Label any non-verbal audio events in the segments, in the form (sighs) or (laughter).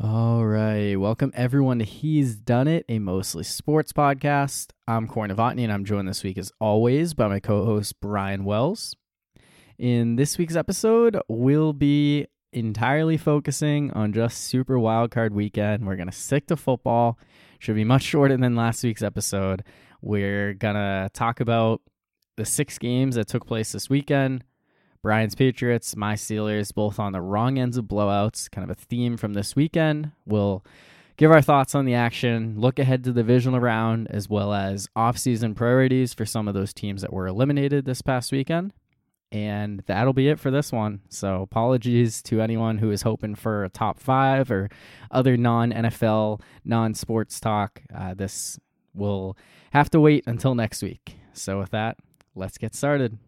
All right. Welcome everyone to He's Done It, a mostly sports podcast. I'm Corey Novotny and I'm joined this week as always by my co-host Brian Wells. In this week's episode, we'll be entirely focusing on just Super Wildcard weekend. We're going to stick to football. Should be much shorter than last week's episode. We're going to talk about the six games that took place this weekend Brian's Patriots, my Steelers, both on the wrong ends of blowouts, kind of a theme from this weekend. We'll give our thoughts on the action, look ahead to the divisional round, as well as offseason priorities for some of those teams that were eliminated this past weekend. And that'll be it for this one. So, apologies to anyone who is hoping for a top five or other non NFL, non sports talk. Uh, this will have to wait until next week. So, with that, let's get started.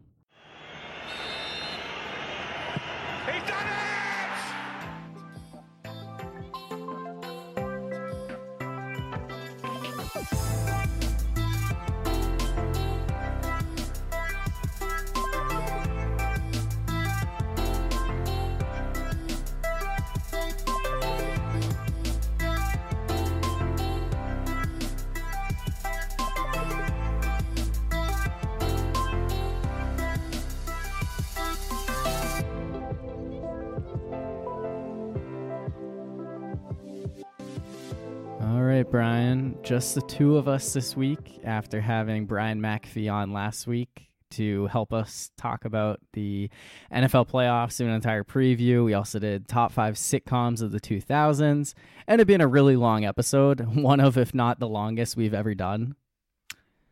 Just the two of us this week after having Brian McAfee on last week to help us talk about the NFL playoffs, do an entire preview. We also did top five sitcoms of the 2000s. Ended up being a really long episode, (laughs) one of, if not the longest we've ever done.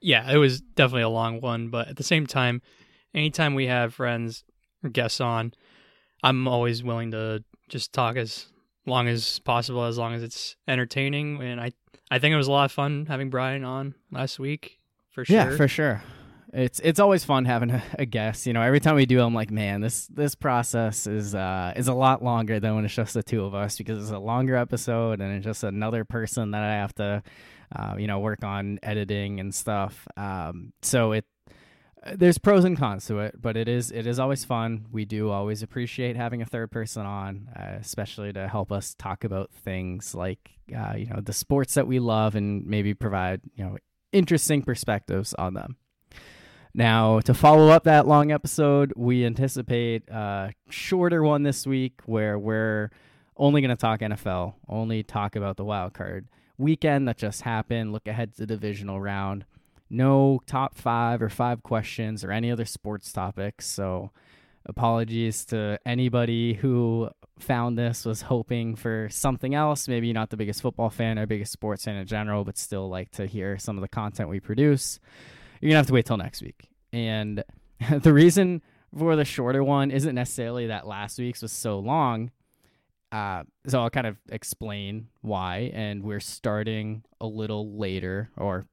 Yeah, it was definitely a long one, but at the same time, anytime we have friends or guests on, I'm always willing to just talk as long as possible, as long as it's entertaining. And I I think it was a lot of fun having Brian on last week for sure. Yeah, for sure. It's it's always fun having a, a, guest. You know, every time we do, I'm like, man, this this process is uh is a lot longer than when it's just the two of us because it's a longer episode and it's just another person that I have to, uh, you know, work on editing and stuff. Um, so it there's pros and cons to it, but it is it is always fun. We do always appreciate having a third person on, uh, especially to help us talk about things like uh, you know the sports that we love and maybe provide you know interesting perspectives on them. Now, to follow up that long episode, we anticipate a shorter one this week where we're only going to talk NFL, only talk about the wild card weekend that just happened, look ahead to the divisional round no top five or five questions or any other sports topics. So, apologies to anybody who found this was hoping for something else. Maybe not the biggest football fan or biggest sports fan in general, but still like to hear some of the content we produce. You're gonna have to wait till next week. And (laughs) the reason for the shorter one isn't necessarily that last week's was so long. Uh, so I'll kind of explain why, and we're starting a little later, or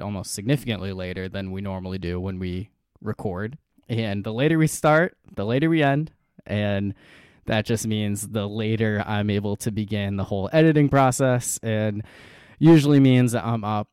almost significantly later than we normally do when we record. And the later we start, the later we end. And that just means the later I'm able to begin the whole editing process. And usually means that I'm up,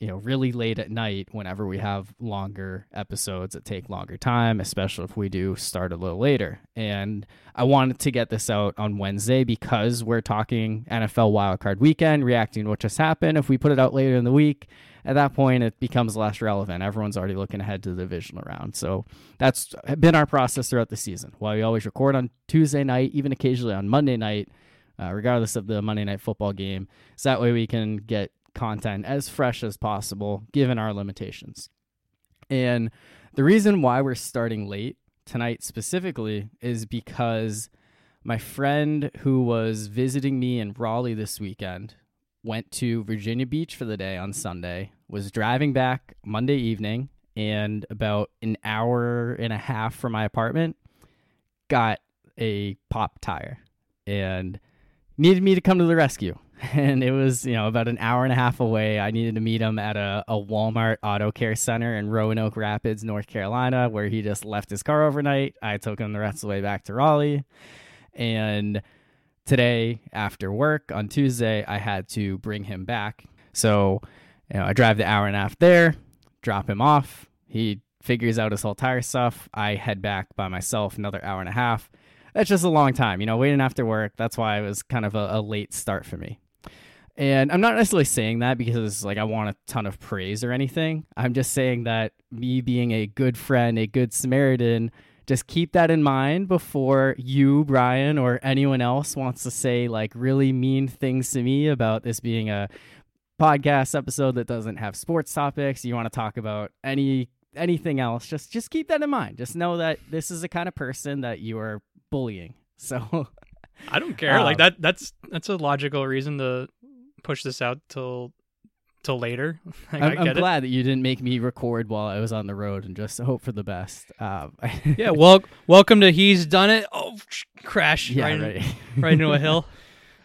you know, really late at night whenever we have longer episodes that take longer time, especially if we do start a little later. And I wanted to get this out on Wednesday because we're talking NFL wildcard weekend, reacting to what just happened. If we put it out later in the week, at that point it becomes less relevant. Everyone's already looking ahead to the divisional round. So that's been our process throughout the season. While we always record on Tuesday night, even occasionally on Monday night, uh, regardless of the Monday night football game, so that way we can get content as fresh as possible given our limitations. And the reason why we're starting late tonight specifically is because my friend who was visiting me in Raleigh this weekend went to Virginia Beach for the day on Sunday, was driving back Monday evening, and about an hour and a half from my apartment, got a pop tire and needed me to come to the rescue. (laughs) And it was, you know, about an hour and a half away. I needed to meet him at a, a Walmart auto care center in Roanoke Rapids, North Carolina, where he just left his car overnight. I took him the rest of the way back to Raleigh. And today after work on Tuesday, I had to bring him back. So, you know, I drive the hour and a half there, drop him off. He figures out his whole tire stuff. I head back by myself another hour and a half. that's just a long time. You know, waiting after work. That's why it was kind of a, a late start for me. And I'm not necessarily saying that because like I want a ton of praise or anything. I'm just saying that me being a good friend, a good Samaritan, just keep that in mind before you, Brian, or anyone else wants to say like really mean things to me about this being a podcast episode that doesn't have sports topics. You want to talk about any anything else, just just keep that in mind. Just know that this is the kind of person that you are bullying. (laughs) So I don't care. Um, like that that's that's a logical reason to push this out till till later. (laughs) Like, I I'm, I'm glad that you didn't make me record while I was on the road and just hope for the best. Um, (laughs) Yeah, well, welcome to He's Done It. Oh, crash yeah, right, in- right. (laughs) right into a hill.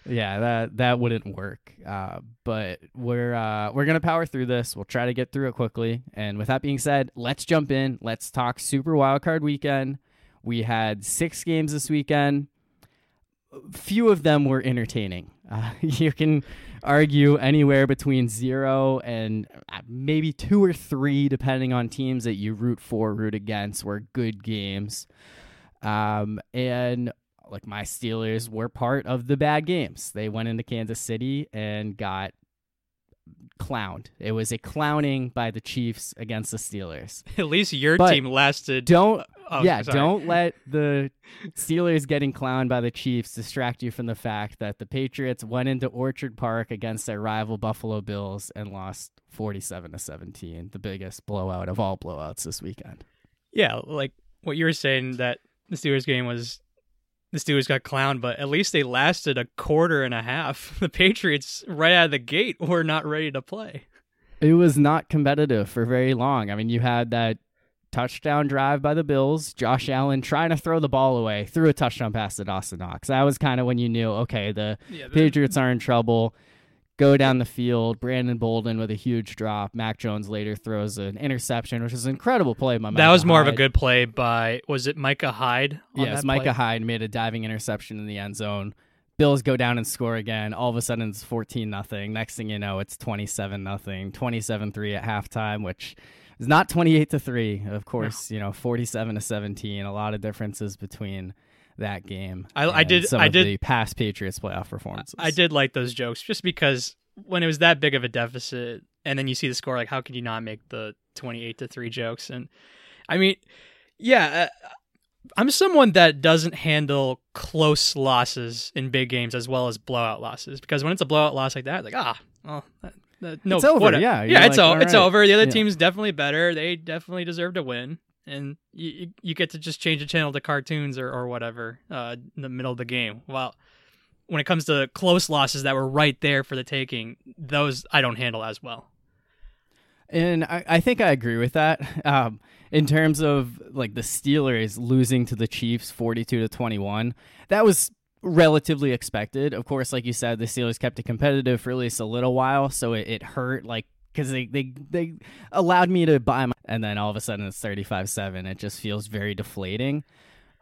yeah, that that wouldn't work. Uh, but we're uh, we're gonna power through this. We'll try to get through it quickly. And with that being said, let's jump in. Let's talk Super Wildcard Weekend. We had six games this weekend. Few of them were entertaining. Uh, (laughs) you can argue anywhere between zero and uh, maybe two or three, depending on teams that you root for, root against, were good games. Um, and like my Steelers were part of the bad games. They went into Kansas City and got clowned. It was a clowning by the Chiefs against the Steelers. (laughs) At least your But team lasted. Don't oh, yeah, sorry. don't (laughs) let the Steelers getting clowned by the Chiefs distract you from the fact that the Patriots went into Orchard Park against their rival Buffalo Bills and lost 47 to 17, the biggest blowout of all blowouts this weekend. Yeah, like what you were saying that the Steelers game was the Steelers got clowned, but at least they lasted a quarter and a half. (laughs) The Patriots right out of the gate were not ready to play. It was not competitive for very long. I mean, you had that touchdown drive by the Bills, Josh Allen trying to throw the ball away, threw a touchdown pass to Dawson Knox. That was kind of when you knew, okay, the Yeah, Patriots are in trouble. Go down the field. Brandon Bolden with a huge drop. Mac Jones later throws an interception, which is an incredible play by Micah that was more of a good play by was it Micah Hyde? on Yes, Micah play? Hyde made a diving interception in the end zone. Bills go down and score again. All of a sudden it's 14 nothing. Next thing you know, it's 27 nothing, 27-3 at halftime, which is not 28 to 3. Of course, you know, 47 to 17. A lot of differences between that game. I- I did- some I of did- the past Patriots playoff performances. I did like those jokes just because when it was that big of a deficit and then you see the score like how could you not make the 28 to 3 jokes and I mean yeah uh, I'm someone that doesn't handle close losses in big games as well as blowout losses because when it's a blowout loss like that like ah well that, that, no It's over, whatever. yeah. Yeah it's, like, o- it's right. over the other Yeah. team's definitely better they definitely deserve to win and you, you, you get to just change the channel to cartoons or, or whatever uh, in the middle of the game well when it comes to close losses that were right there for the taking, those I don't handle as well. And I, I think I agree with that. (laughs) Um, in terms of like the Steelers losing to the Chiefs 42 to 21, that was relatively expected. Of course, like you said, the Steelers kept it competitive for at least a little while, so it, it hurt like because they, they they allowed me to buy my and then all of a sudden it's 35-7 it just feels very deflating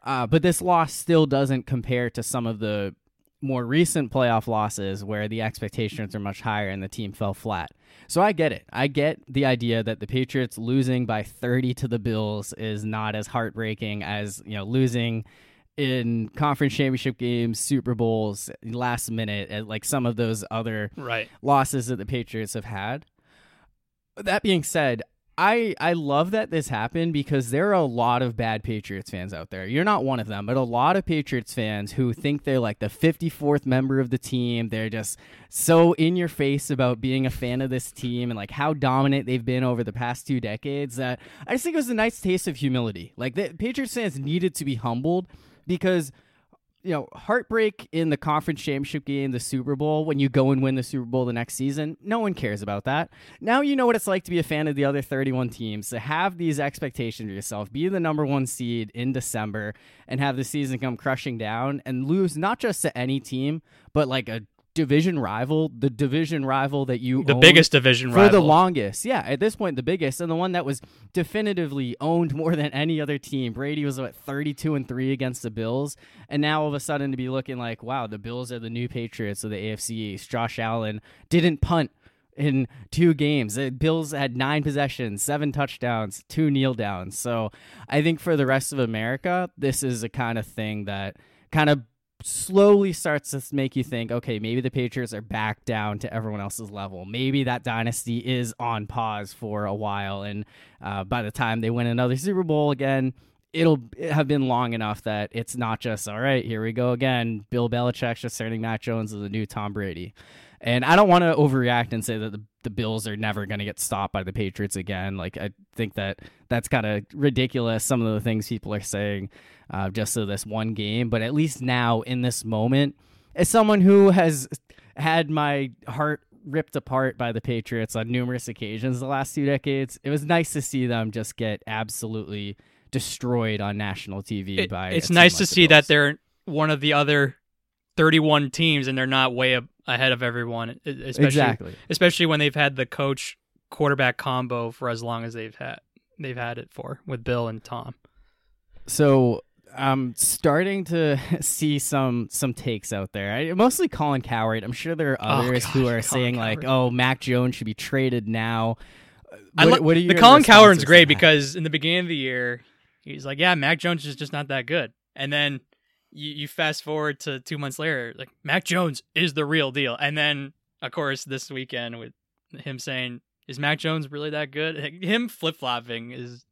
uh, but this loss still doesn't compare to some of the more recent playoff losses where the expectations are much higher and the team fell flat so I get it. I get the idea that the Patriots losing by 30 to the Bills is not as heartbreaking as, you know, losing in conference championship games, Super Bowls, last minute, and like some of those other Right. losses that the Patriots have had. That being said, I I love that this happened because there are a lot of bad Patriots fans out there. You're not one of them, but a lot of Patriots fans who think they're like the 54th member of the team. They're just so in your face about being a fan of this team and like how dominant they've been over the past two decades that I just think it was a nice taste of humility. Like the Patriots fans needed to be humbled because you know, heartbreak in the conference championship game, the Super Bowl, when you go and win the Super Bowl the next season, no one cares about that. Now you know what it's like to be a fan of the other 31 teams, to have these expectations of yourself, be the number one seed in December, and have the season come crushing down and lose not just to any team, but like a division rival, the division rival that you The biggest division for rival. the longest. Yeah, at this point, the biggest and the one that was definitively owned more than any other team. Brady was what thirty-two and three against the Bills, and now all of a sudden to be looking like, wow, the Bills are the new Patriots of the AFC East. Josh Allen didn't punt in two games. The Bills had nine possessions, seven touchdowns, two kneel downs. So I think for the rest of America, this is a kind of thing that kind of slowly starts to make you think, okay, maybe the Patriots are back down to everyone else's level. Maybe that dynasty is on pause for a while, and uh, by the time they win another Super Bowl again, it'll have been long enough that it's not just all right. Here we go again. Bill Belichick's just turning Mac Jones as the new Tom Brady. And I don't want to overreact and say that the, the Bills are never going to get stopped by the Patriots again. Like, I think that that's kind of ridiculous, some of the things people are saying uh, just so this one game. But at least now, in this moment, as someone who has had my heart ripped apart by the Patriots on numerous occasions the last two decades, it was nice to see them just get absolutely destroyed on national TV It- by. it's nice to see that they're one of the other 31 teams and they're not way ab- ahead of everyone, especially exactly. especially when they've had the coach quarterback combo for as long as they've had they've had it for with Bill and Tom. So I'm starting to (laughs) see some some takes out there. I, mostly Colin Cowherd. I'm sure there are Oh, others who are Colin saying like, "Oh, Mac Jones should be traded now." I What, lo- what are the Colin Cowherd's great because in the beginning of the year, he's like, "Yeah, Mac Jones is just not that good," and then you, you fast forward to two months later, like Mac Jones is the real deal, and then of course this weekend with him saying, "Is Mac Jones really that good?" Him flip flopping is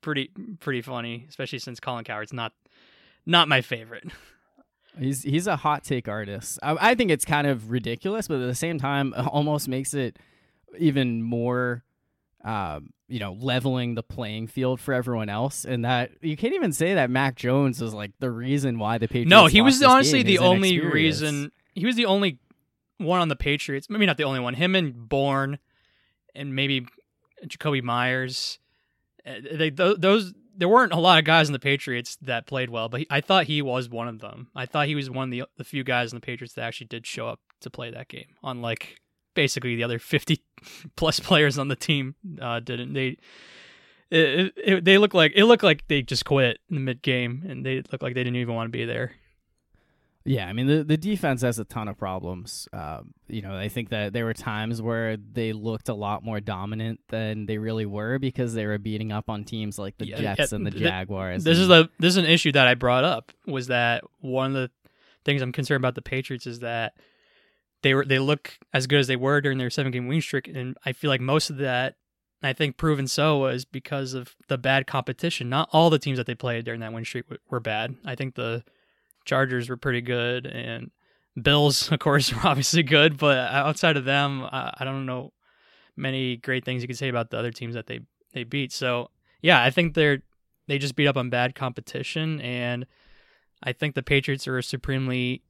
pretty pretty funny, especially since Colin Cowherd's not not my favorite. (laughs) He's he's a hot take artist. I, I think it's kind of ridiculous, but at the same time, (laughs) almost makes it even more, um, you know, leveling the playing field for everyone else. And that you can't even say that Mac Jones is like the reason why the Patriots. No, he was honestly the only reason. He was the only one on the Patriots. Maybe not the only one. Him and Bourne, and maybe Jakobi Meyers. Uh, They, those there weren't a lot of guys in the Patriots that played well, but he, I thought he was one of them. I thought he was one of the the few guys in the Patriots that actually did show up to play that game. Unlike basically the other fifty (laughs) plus players on the team uh, didn't. They it, it, they look like it looked like they just quit in the mid game, and they looked like they didn't even want to be there. Yeah, I mean the the defense has a ton of problems. Um, you know, I think that there were times where they looked a lot more dominant than they really were because they were beating up on teams like the Yeah, Jets yeah, and the th- Jaguars. This is and- the this is an issue that I brought up was that one of the things I'm concerned about the Patriots is that they were they look as good as they were during their seven game win streak, and I feel like most of that I think proven so was because of the bad competition. Not all the teams that they played during that win streak were bad. I think the Chargers were pretty good, and Bills, (laughs) of course, were obviously good. But outside of them, I, I don't know many great things you could say about the other teams that they they beat. So yeah, I think they're they just beat up on bad competition, and I think the Patriots are a supremely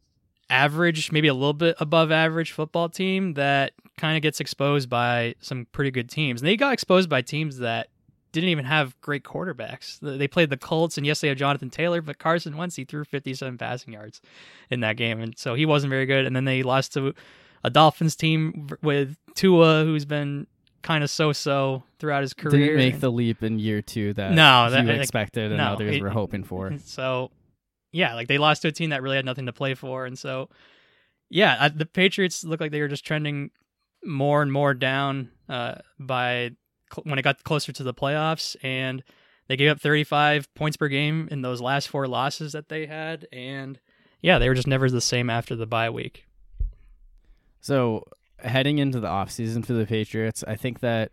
average, maybe a little bit above average football team that kind of gets exposed by some pretty good teams. And they got exposed by teams that didn't even have great quarterbacks. They played the Colts, and yes, they have Jonathan Taylor, but Carson Wentz he threw 57 passing yards in that game, and so he wasn't very good. And then they lost to a Dolphins team with Tua, who's been kind of so-so throughout his career. didn't make the leap in year two that No, that- you expected and no, others it- were hoping for. So, yeah, like they lost to a team that really had nothing to play for, and so, yeah, I, the Patriots look like they were just trending more and more down uh, by cl- when it got closer to the playoffs, and they gave up 35 points per game in those last four losses that they had, and yeah, they were just never the same after the bye week. So heading into the offseason for the Patriots, I think that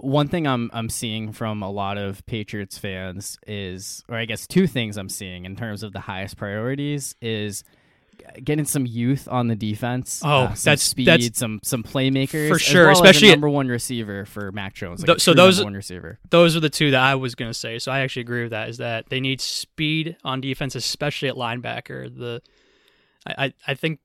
one thing I'm I'm seeing from a lot of Patriots fans is or I guess two things I'm seeing in terms of the highest priorities is getting some youth on the defense. Oh, uh, that's- speed, that's- some some playmakers for sure, well especially- number one receiver for Mac Jones. Like Th- so those- one receiver. Those are the two that I was going to say. So I actually agree with that. Is that they need speed on defense, especially at linebacker. The I, I, I think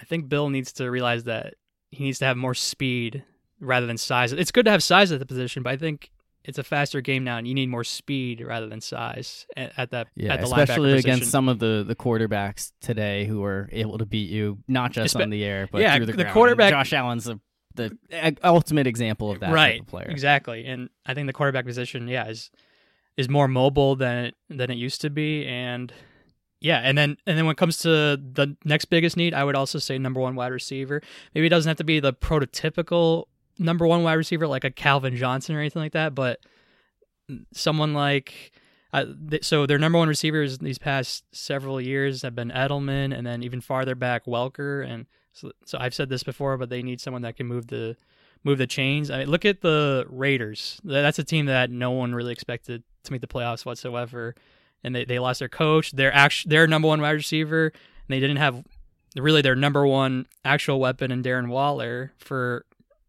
I think Bill needs to realize that he needs to have more speed rather than size. It's good to have size at the position, but I think it's a faster game now, and you need more speed rather than size at, at that Yeah, at the especially against some of the, the quarterbacks today who are able to beat you not just Espe- on the air but yeah, through the, the. And quarterback- Josh Allen's the the ultimate example of that right type of player. exactly and i think the quarterback position yeah is is more mobile than it than it used to be and yeah and then and then when it comes to the next biggest need i would also say number one wide receiver maybe it doesn't have to be the prototypical number one wide receiver like a calvin johnson or anything like that but someone like Uh, th- so their number one receivers these past several years have been Edelman, and then even farther back Welker. And so, so I've said this before, but they need someone that can move the move the chains. I mean, look at the Raiders. That's a team that no one really expected to make the playoffs whatsoever, and they, they lost their coach, their actual their number one wide receiver, and they didn't have really their number one actual weapon in Darren Waller for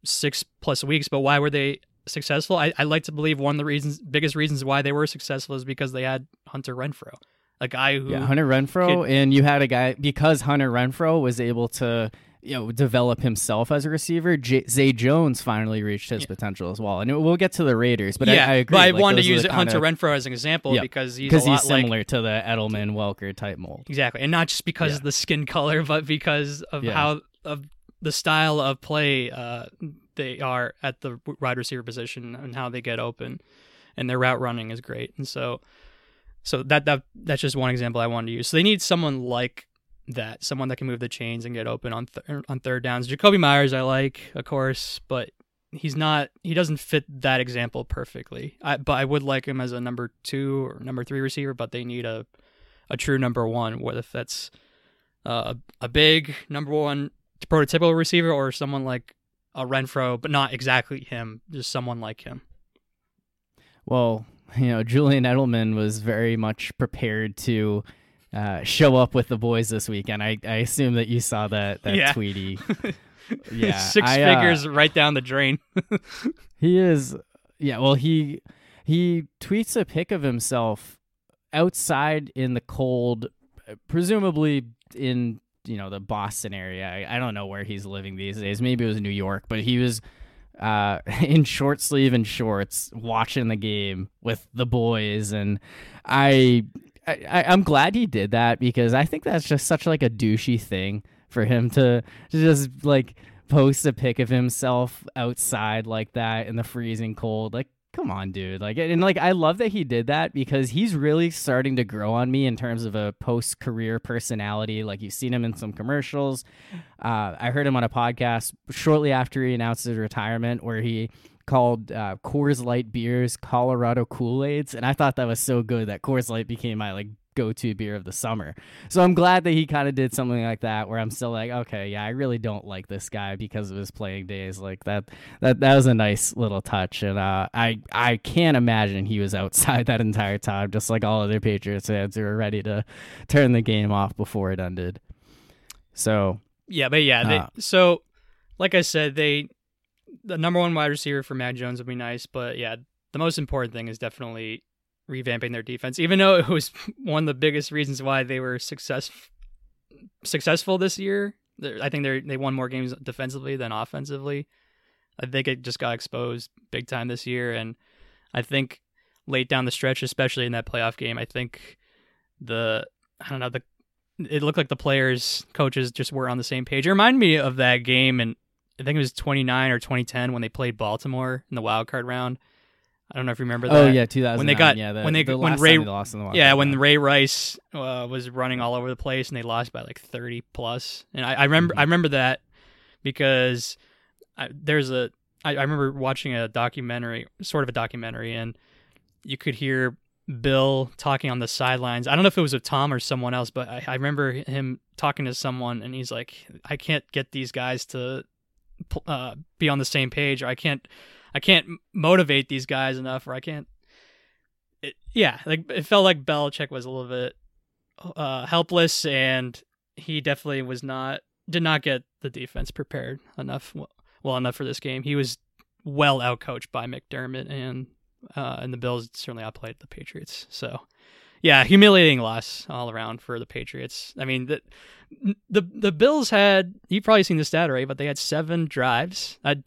six plus weeks. But why were they successful? I, I like to believe one of the reasons, biggest reasons why they were successful is because they had Hunter Renfrow, a guy who yeah Hunter Renfrow, could- and you had a guy because Hunter Renfrow was able to you know develop himself as a receiver. J- Zay Jones finally reached his Yeah. potential as well, and it, we'll get to the Raiders. But yeah, I, I agree. But I like, wanted to use Hunter kinda- Renfrow as an example Yeah, because he's a because lot he's like similar to the Edelman Welker type mold. Exactly, and not just because of the skin color, but because of how of the style of play uh, they are at the wide receiver position and how they get open, and their route running is great. And so, so that that that's just one example I wanted to use. So they need someone like that, someone that can move the chains and get open on th- on third downs. Jakobi Meyers, I like, of course, but he's not. He doesn't fit that example perfectly. I, but I would like him as a number two or number three receiver. But they need a a true number one, whether if that's uh, a big number one prototypical receiver or someone like a Renfrow, but not exactly him, just someone like him. Well, (laughs) you know, Julian Edelman was very much prepared to uh, show up with the boys this weekend. I, I assume that you saw that that Yeah. Tweety. (laughs) Yeah, six I, uh, figures right down the drain. (laughs) He is, yeah. Well, he he tweets a pic of himself outside in the cold, uh, presumably in you know the Boston area. I, I don't know where he's living these days. Maybe it was New York, but he was uh, (laughs) in short sleeve and shorts watching the game with the boys, and I. I, I'm glad he did that because I think that's just such like a douchey thing for him to, to just like post a pic of himself outside like that in the freezing cold. Like, come on, dude. Like, and like, I love that he did that because he's really starting to grow on me in terms of a post career personality. Like, you've seen him in some commercials. Uh, I heard him on a podcast shortly after he announced his retirement where he called uh, Coors Light beers Colorado Kool Aids, and I thought that was so good that Coors Light became my like go-to beer of the summer. So I'm glad that he kind of did something like that, where I'm still like, okay, yeah, I really don't like this guy because of his playing days. Like that, that that was a nice little touch, and uh, I I can't imagine he was outside that entire time, just like all other Patriots fans who were ready to turn the game off before it ended. So Yeah, but yeah, they, Uh, so like I said, they the number one wide receiver for Mac Jones would be nice, but yeah, the most important thing is definitely revamping their defense. Even though it was (laughs) one of the biggest reasons why they were success successful this year. I think they they won more games defensively than offensively. I think it just got exposed big time this year, and I think late down the stretch, especially in that playoff game, I think the I don't know the it looked like the players coaches just were on the same page. It reminded me of that game, and I think it was 29 or 2010 when they played Baltimore in the wild card round. I don't know if you remember that. oh yeah, 2000 when they got- yeah, the, when they- the when Ray- lost in the wild Yeah, when. Ray Rice uh, was running all over the place and they lost by like 30 plus. And I, I remember Mhm. I remember that because I, there's a I, I remember watching a documentary, sort of a documentary, and you could hear Bill talking on the sidelines. I don't know if it was with Tom or someone else, but I, I remember him talking to someone, and he's like, "I can't get these guys to uh, be on the same page, or I can't, I can't motivate these guys enough, or I can't." It, yeah, like it felt like Belichick was a little bit uh, helpless, and he definitely was not did not get the defense prepared enough well enough for this game. He was well outcoached by McDermott, and uh, and the Bills certainly outplayed the Patriots. So, yeah, humiliating loss all around for the Patriots. I mean, the the the Bills had you've probably seen the stat right, but they had seven drives. I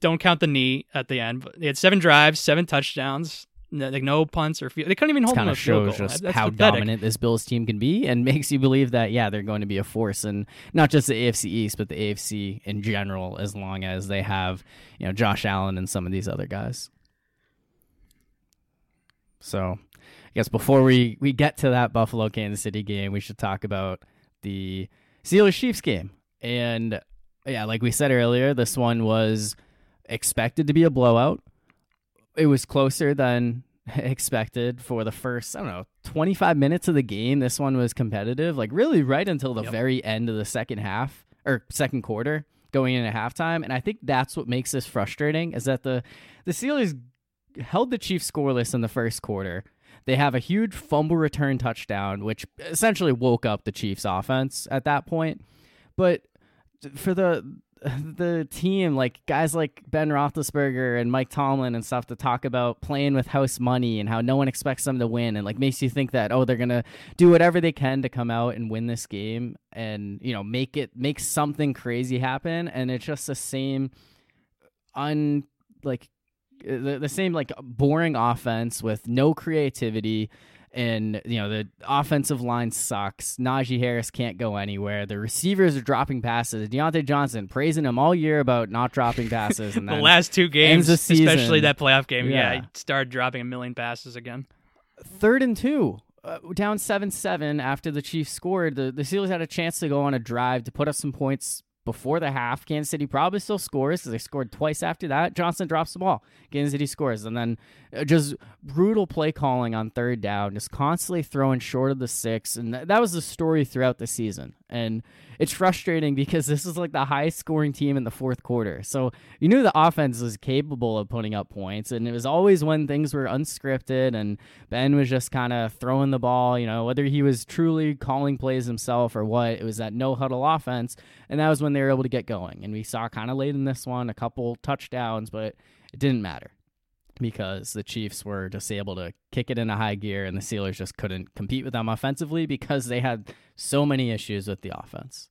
don't count the knee at the end, but they had seven drives, seven touchdowns. Like no punts or field. They couldn't even hold kind of shows just That's how pathetic. dominant this Bills team can be, and (laughs) makes you believe that yeah, they're going to be a force, and not just the AFC East, but the AFC in general, as long as they have you know Josh Allen and some of these other guys. So, guess before we we get to that Buffalo Kansas City game, we should talk about the Steelers Chiefs game, and yeah, like we said earlier, this one was expected to be a blowout. It was closer than (laughs) expected for the first, I don't know, 25 minutes of the game. This one was competitive, like really right until the Yep. very end of the second half or second quarter going into halftime. And I think that's what makes this frustrating is that the the Steelers held the Chiefs scoreless in the first quarter. They have a huge fumble return touchdown, which essentially woke up the Chiefs offense at that point. But for the (laughs) the team, like guys like Ben Roethlisberger and Mike Tomlin and stuff, to talk about playing with house money and how no one expects them to win, and like makes you think that oh they're gonna do whatever they can to come out and win this game, and you know make it make something crazy happen, and it's just the same, un like the, the same like boring offense with no creativity and you know the offensive line sucks. Najee Harris can't go anywhere. The receivers are dropping passes. Diontae Johnson praising him all year about not dropping passes, and (laughs) the last two games, especially that playoff game, yeah. Yeah. he started dropping a million passes again. third and two, uh, down seven seven after the Chiefs scored. The the Steelers had a chance to go on a drive to put up some points before the half. Kansas City probably still scores because they scored twice after that. Johnson drops the ball. Kansas City scores, and then uh, just brutal play calling on third down, just constantly throwing short of the six, and th- that was the story throughout the season. And it's frustrating because this is like the highest scoring team in the fourth quarter. So you knew the offense was capable of putting up points, and it was always when things were unscripted and Ben was just kind of throwing the ball, you know, whether he was truly calling plays himself or what, it was that no huddle offense, and that was when they were able to get going. And we saw kind of late in this one a couple touchdowns, but it didn't matter because the Chiefs were just able to kick it into high gear and the Steelers just couldn't compete with them offensively because they had so many issues with the offense.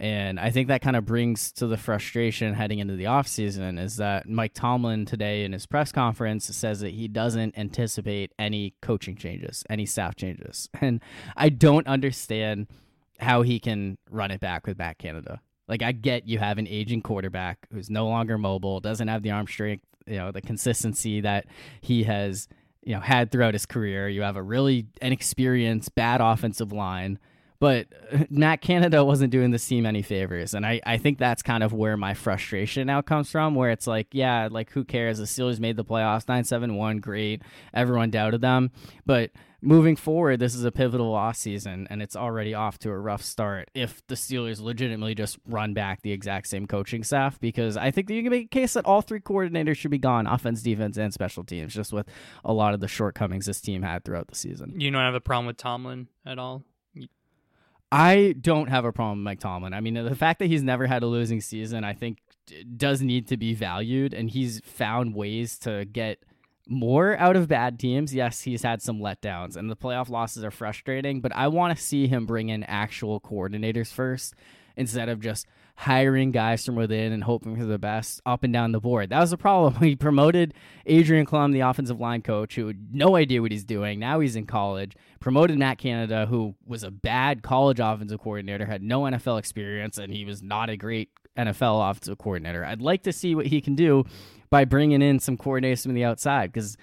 And I think that kind of brings to the frustration heading into the offseason is that Mike Tomlin today in his press conference says that he doesn't anticipate any coaching changes, any staff changes. (laughs) And I don't understand how he can run it back with Matt Canada. Like I get you have an aging quarterback who's no longer mobile, doesn't have the arm strength, you know, the consistency that he has, you know, had throughout his career. You have a really inexperienced, bad offensive line. But (laughs) Matt Canada wasn't doing this team any favors. And I, I think that's kind of where my frustration now comes from, where it's like, yeah, like who cares? The Steelers made the playoffs nine seven one, great. Everyone doubted them. But moving forward, this is a pivotal off season, and it's already off to a rough start if the Steelers legitimately just run back the exact same coaching staff. Because I think that you can make a case that all three coordinators should be gone offense, defense, and special teams, just with a lot of the shortcomings this team had throughout the season. You don't have a problem with Tomlin at all? I don't have a problem with Mike Tomlin. I mean, the fact that he's never had a losing season, I think, does need to be valued, and he's found ways to get more out of bad teams. Yes, he's had some letdowns, and the playoff losses are frustrating, but I want to see him bring in actual coordinators first instead of just hiring guys from within and hoping for the best up and down the board. That was the problem. (laughs) He promoted Adrian Klemm, the offensive line coach, who had no idea what he's doing. Now he's in college. Promoted Matt Canada, who was a bad college offensive coordinator, had no NFL experience, and he was not a great NFL offensive coordinator. I'd like to see what he can do by bringing in some coordinators from the outside because,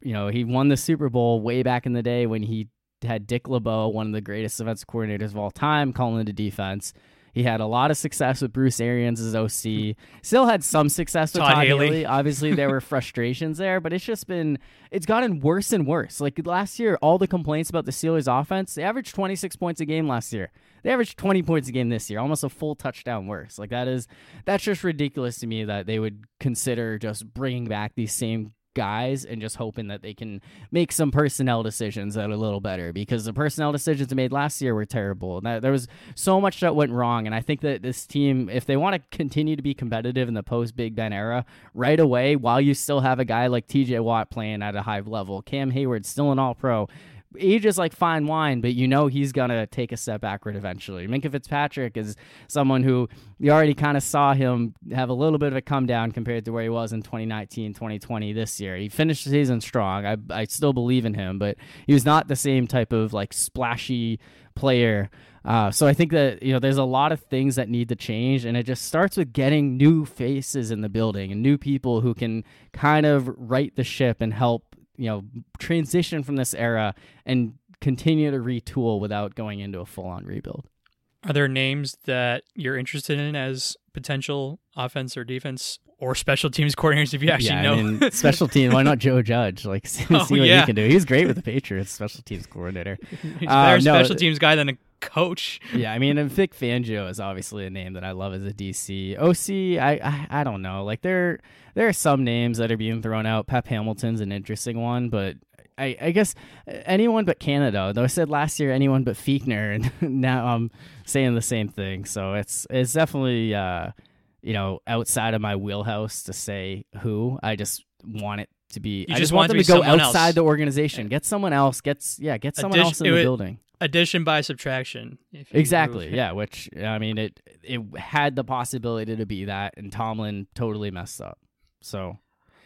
you know, he won the Super Bowl way back in the day when he had Dick LeBeau, one of the greatest defensive coordinators of all time, calling the defense. He had a lot of success with Bruce Arians as OC. Still had some success with Todd Todd, Haley. Haley. Obviously, there were (laughs) frustrations there, but it's just been it's gotten worse and worse. Like last year, all the complaints about the Steelers' offense, they averaged 26 points a game last year. They averaged 20 points a game this year, almost a full touchdown worse. Like that is that's just ridiculous to me that they would consider just bringing back these same guys and just hoping that they can make some personnel decisions that are a little better because the personnel decisions made last year were terrible. That, there was so much that went wrong, and I think that this team, if they want to continue to be competitive in the post Big Ben era, right away, while you still have a guy like T.J. Watt playing at a high level, Cam Heyward still an All Pro. Age is like fine wine, but you know he's gonna take a step backward eventually. Minkah Fitzpatrick is someone who you already kind of saw him have a little bit of a come down compared to where he was in 2019, 2020 this year. He finished the season strong. I I still believe in him, but he was not the same type of like splashy player. Uh, so I think that you know there's a lot of things that need to change, and it just starts with getting new faces in the building and new people who can kind of right the ship and help you know transition from this era and continue to retool without going into a full on rebuild. Are there names that you're interested in as potential offense or defense or special teams coordinators if you actually yeah, know? I mean, special team. Why not Joe Judge? Like, (laughs) see, Oh, what yeah. he can do. He's great with the Patriots, special teams coordinator. (laughs) He's a Uh, better no, special teams guy than a coach. Yeah, I mean, and Vic Fangio is obviously a name that I love as a DC. OC, I, I, I don't know. Like there, there are some names that are being thrown out. Pep Hamilton's an interesting one, but I, I guess anyone but Canada. Though I said last year anyone but Fichtner, (laughs) and now I'm saying the same thing. So it's it's definitely uh, you know outside of my wheelhouse to say who. I just want it to be. You I just want want them to to go outside else. the organization. Get someone else. Gets yeah. Get someone Addition- else in the would- building. Addition by subtraction. Exactly. move. Yeah. Which I mean, it it had the possibility to be that, and Tomlin totally messed up. So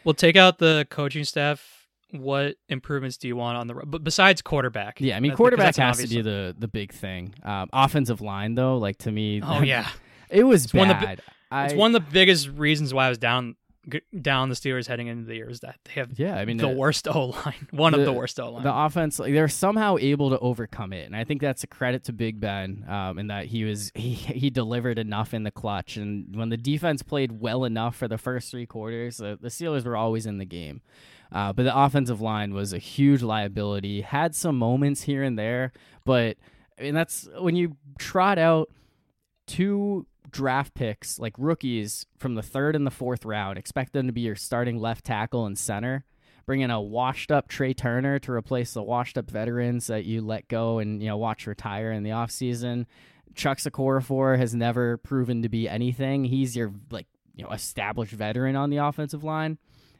Well, take out the coaching staff. What improvements do you want on the but besides quarterback? yeah, I mean, quarterback has to be the the big thing. Um, offensive line, though, like to me, Oh (laughs) yeah, it was one of the bad. I, it's one of the biggest reasons why I was down g- down the Steelers heading into the year is that they have Yeah, I mean, the uh, worst (laughs) O line, one of the- the worst O line. the offense like they're somehow able to overcome it and i think that's a credit to big ben um, in that he was he, he delivered enough in the clutch and when the defense played well enough for the first three quarters uh, the steelers were always in the game uh, but the offensive line was a huge liability had some moments here and there but i mean that's when you trot out two draft picks like rookies from the third and the fourth round expect them to be your starting left tackle and center bring in a washed up Trai Turner to replace the washed up veterans that you let go and you know watch retire in the offseason. Chuks Okorafor has never proven to be anything. He's your like you know established veteran on the offensive line.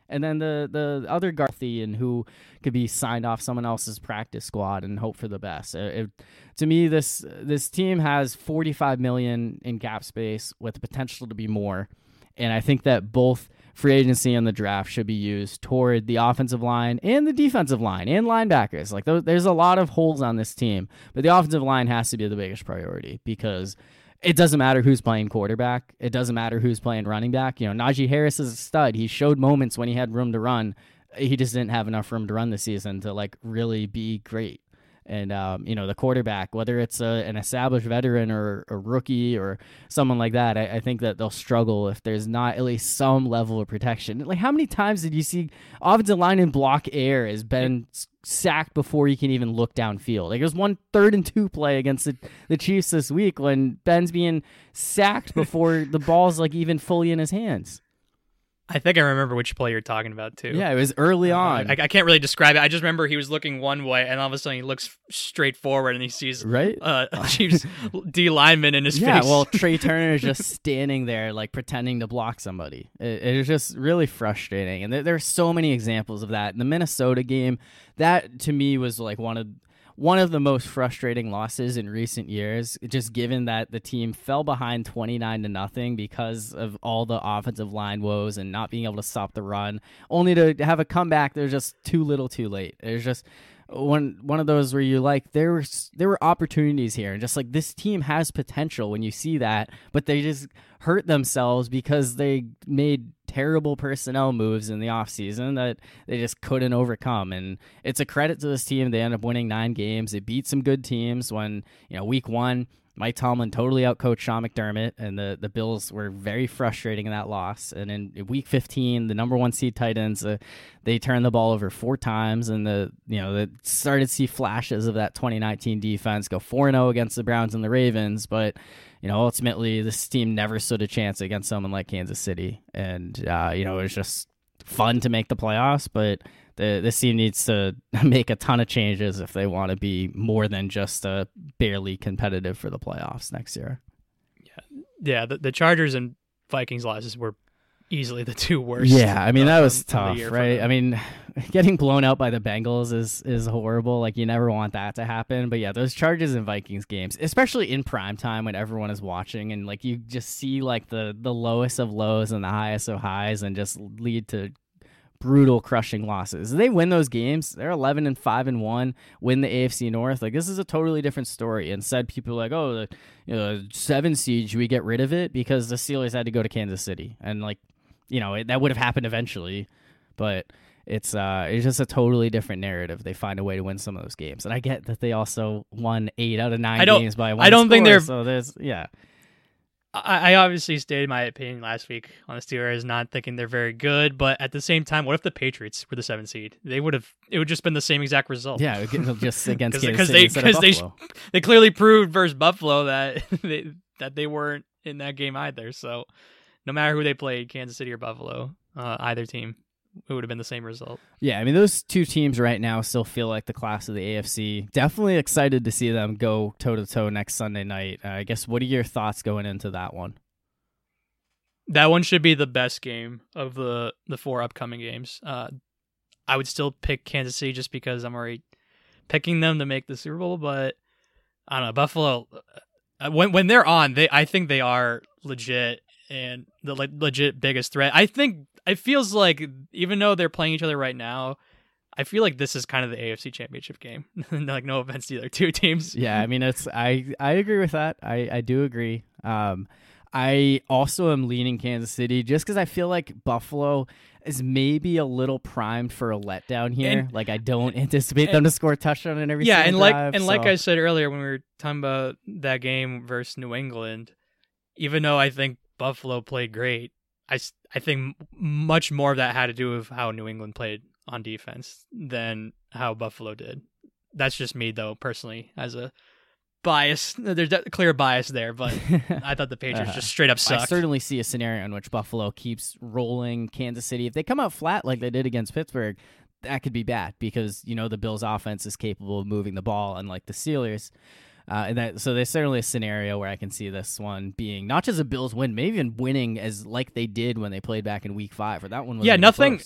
And then the the other Garthian who could be signed off someone else's practice squad and hope for the best. It- it- to me, this this team has 45 million in cap space with the potential to be more, and I think that both free agency and the draft should be used toward the offensive line and the defensive line and linebackers. Like there's a lot of holes on this team, but the offensive line has to be the biggest priority because it doesn't matter who's playing quarterback. It doesn't matter who's playing running back. You know, Najee Harris is a stud. He showed moments when he had room to run. He just didn't have enough room to run this season to like really be great. And um, you know the quarterback, whether it's a, an established veteran or a rookie or someone like that, I, I think that they'll struggle if there's not at least some level of protection. Like how many times did you see offensive line in block air has been sacked before you can even look downfield? Like there's one third and two play against the, the Chiefs this week when Ben's being sacked before the ball's like even fully in his hands. I think I remember which play you're talking about too. Yeah, it was early Uh, on, I, I can't really describe it. I just remember he was looking one way, and all of a sudden he looks straight forward, and he sees right? uh, (laughs) Chiefs (laughs) D lineman in his yeah, face. Yeah, well, Trai (laughs) Turner is just standing there, like pretending to block somebody. It, it is just really frustrating, and there, there are so many examples of that. In the Minnesota game, that to me was like one of one of the most frustrating losses in recent years. Just given that the team fell behind twenty nine to nothing because of all the offensive line woes and not being able to stop the run, only to have a comeback. They're just too little, too late. There's just one one of those where you like there were there were opportunities here and just like this team has potential when you see that but they just hurt themselves because they made terrible personnel moves in the offseason that they just couldn't overcome. And it's a credit to this team. They end up winning 9 games. They beat some good teams when you know week 1 Mike Tomlin totally outcoached Sean McDermott, and the, the Bills were very frustrating in that loss. And in Week 15, the number one seed Titans, uh, they turned the ball over four times, and the you know they started to see flashes of that 2019 defense go 4 0 against the Browns and the Ravens, but you know ultimately this team never stood a chance against someone like Kansas City, and uh, you know it was just fun to make the playoffs, but the this team needs to (laughs) make a ton of changes if they want to be more than just uh, barely competitive for the playoffs next year. yeah, yeah. the, the Chargers and Vikings losses were easily the two worst. Yeah, I mean that was tough, right? I mean, (laughs) getting blown out by the Bengals is is horrible. Like you never want that to happen. But yeah, those Chargers and Vikings games, especially in prime time when everyone is watching, and like you just see like the the lowest of lows and the highest of highs, and just lead to brutal crushing losses. They win those games. They're 11 and 5 and 1, win the AFC North. Like this is a totally different story. Instead people are like, "Oh, the you know, 7 seed, we get rid of it because the Steelers had to go to Kansas City." And like, you know, it, that would have happened eventually. But it's uh it's just a totally different narrative. They find a way to win some of those games, and I get that they also won eight out of nine games by one. I don't think they're- so. There's yeah, I, I obviously stated my opinion last week on the Steelers, not thinking they're very good. But at the same time, what if the Patriots were the seven seed? They would have. It would just been the same exact result. yeah, it would- just (laughs) against 'Cause- Kansas 'cause City they- instead of 'cause they- they clearly proved versus Buffalo that (laughs) they, that they weren't in that game either. So no matter who they played, Kansas City or Buffalo, uh, either team, it would have been the same result. Yeah, I mean those two teams right now still feel like the class of the AFC. Definitely excited to see them go toe to toe next Sunday night. Uh, I guess what are your thoughts going into that one? That one should be the best game of the the four upcoming games. Uh, I would still pick Kansas City just because I'm already picking them to make the Super Bowl, but I don't know Buffalo. uh, When when they're on, they I think they are legit and the le- legit biggest threat. I think it feels like even though they're playing each other right now, I feel like this is kind of the AFC Championship game. (laughs) like no offense to the other (laughs) two teams. Yeah, I mean it's I I agree with that. I I do agree. Um, I also am leaning Kansas City just because I feel like Buffalo is maybe a little primed for a letdown here. And- like I don't anticipate and- them to score a touchdown in every yeah, and single like drive, and like I said earlier when we were talking about that game versus New England, even though I think Buffalo played great, I I think much more of that had to do with how New England played on defense than how Buffalo did. That's just me though, personally, as a bias. (laughs) There's a clear bias there, but (laughs) I thought the Patriots Uh, just straight up I sucked. certainly see a scenario in which Buffalo keeps rolling Kansas City. If they come out flat like they did against Pittsburgh, that could be bad because you know the Bills' offense is capable of moving the ball, unlike the Steelers. Uh, and that, so there's certainly a scenario where I can see this one being not just a Bills win, maybe even winning as like they did when they played back in Week Five. Or that one was Yeah, nothing-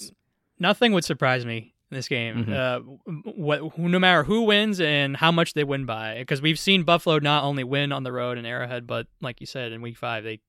Nothing would surprise me in this game. Mhm. Uh, what, no matter who wins and how much they win by, because we've seen Buffalo not only win on the road in Arrowhead, but like you said, in Week Five they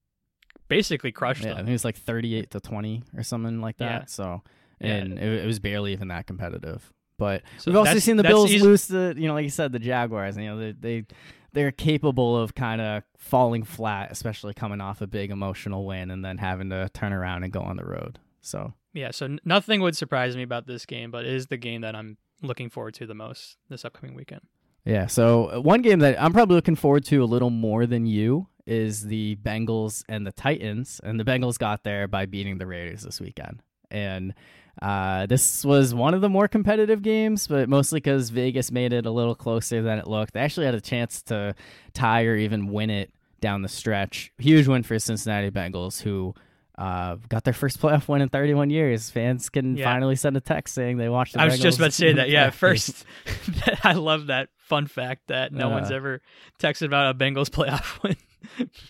basically crushed Yeah, I them. think it was like 38 to 20 or something like that. Yeah. So, Yeah. and it, it was barely even that competitive. But So we've also seen the Bills easy- lose to, you know, like you said, the Jaguars. You know, they they they're capable of kind of falling flat, especially coming off a big emotional win and then having to turn around and go on the road. So, Yeah, so nothing would surprise me about this game, but it is the game that I'm looking forward to the most this upcoming weekend. yeah. So uh, one game that I'm probably looking forward to a little more than you is the Bengals and the Titans, and the Bengals got there by beating the Raiders this weekend, and. Uh, this was one of the more competitive games, but mostly because Vegas made it a little closer than it looked. They actually had a chance to tie or even win it down the stretch. Huge win for Cincinnati Bengals, who uh, got their first playoff win in 31 years. Fans can Yeah. finally send a text saying they watched. The I was just about to say that. (laughs) Yeah, first, (laughs) I love that fun fact that no one's Uh. ever texted about a Bengals (laughs) playoff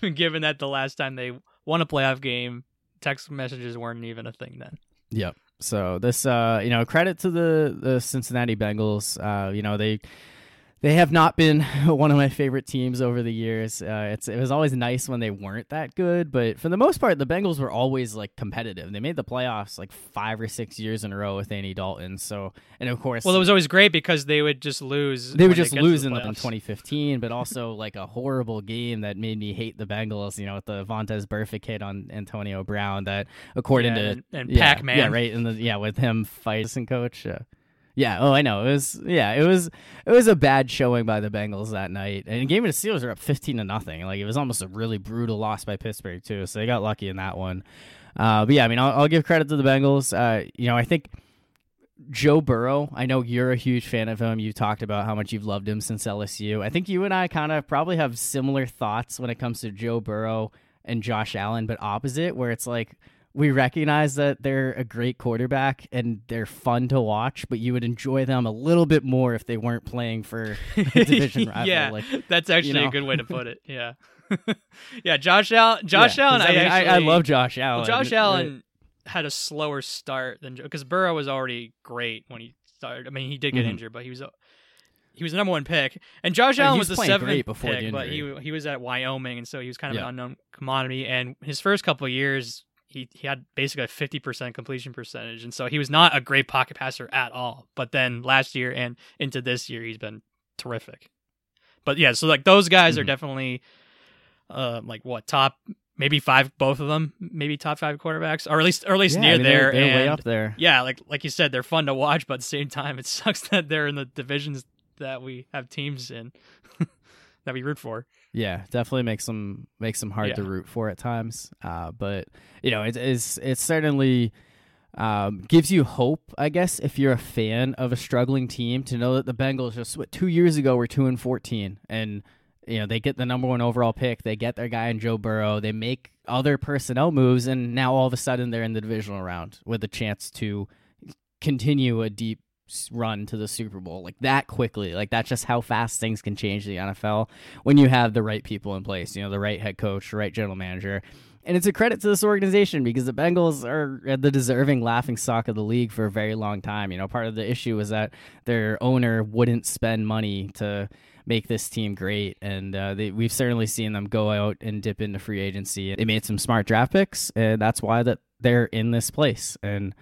win, given that the last time they won a playoff game, text messages weren't even a thing then. Yep. So this, uh, you know, credit to the the Cincinnati Bengals. Uh, you know, they they have not been (laughs) one of my favorite teams over the years. Uh, it's it was always nice when they weren't that good, but for the most part, the Bengals were always like competitive. They made the playoffs like five or six years in a row with Andy Dalton. So, and of course, Well, it was always great because they would just lose. they would just to lose in, in 2015, but (laughs) also like a horrible game that made me hate the Bengals. You know, with the Vontaze Burfict hit on Antonio Brown. That according Yeah, to and, and yeah, Pac-Man. yeah, right, and the yeah with him fighting coach. Uh, yeah, oh, I know. It was yeah, it was it was a bad showing by the Bengals that night. And game of the Steelers were up 15 to nothing. Like it was almost a really brutal loss by Pittsburgh too. So they got lucky in that one. Uh, but yeah, I mean, I'll, I'll give credit to the Bengals. Uh, you know, I think Joe Burrow, I know you're a huge fan of him. You've talked about how much you've loved him since LSU. I think you and I kind of probably have similar thoughts when it comes to Joe Burrow and Josh Allen, but opposite, where it's like we recognize that they're a great quarterback and they're fun to watch, but you would enjoy them a little bit more if they weren't playing for a (laughs) division rival. yeah, Like, that's actually know. a good way to put it. Yeah, (laughs) yeah. Josh Allen. Josh yeah, Allen. I, I, mean, I, I love Josh Allen. Well, Josh Allen had a slower start than because Burrow was already great when he started. I mean, he did get Mhm. injured, but he was a, he was the number one pick. And Josh he Allen was was the seventh great before pick, but he he was at Wyoming, and so he was kind of Yeah. an unknown commodity. And his first couple of years, he he had basically a fifty percent completion percentage, and so he was not a great pocket passer at all. But then last year and into this year, he's been terrific. But yeah, so like those guys are Mhm. definitely uh like what top maybe five, both of them, maybe top five quarterbacks, or at least, or at least Yeah, near I mean, they're- there. they're, way up there. Yeah, like like you said, they're fun to watch, but at the same time, it (laughs) sucks that they're in the divisions that we have teams in (laughs) that we root for. Yeah, definitely makes them makes them hard to root for at times. Uh, but you know, it is it certainly um, gives you hope, I guess, if you're a fan of a struggling team, to know that the Bengals just what, two years ago were two and fourteen, and you know they get the number one overall pick, they get their guy in Joe Burrow, they make other personnel moves, and now all of a sudden they're in the divisional round with a chance to continue a deep run to the Super Bowl like that quickly. Like that's just how fast things can change the NFL when you have the right people in place, you know, the right head coach, the right general manager. And it's a credit to this organization because the Bengals are the deserving laughing stock of the league for a very long time. You know, part of the issue was that their owner wouldn't spend money to make this team great, and uh, they, we've certainly seen them go out and dip into free agency. They made some smart draft picks, and that's why that they're in this place. And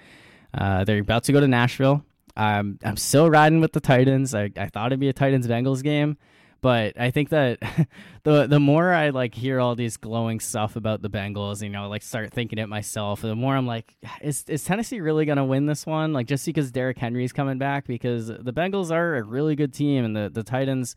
uh, they're about to go to Nashville. Um, I'm still riding with the Titans. I, I thought it'd be a Titans Bengals game, but I think that (laughs) the the more I like hear all these glowing stuff about the Bengals, you know, like start thinking it myself, the more I'm like, is is Tennessee really gonna win this one? Like just because Derrick Henry's coming back, because the Bengals are a really good team, and the the Titans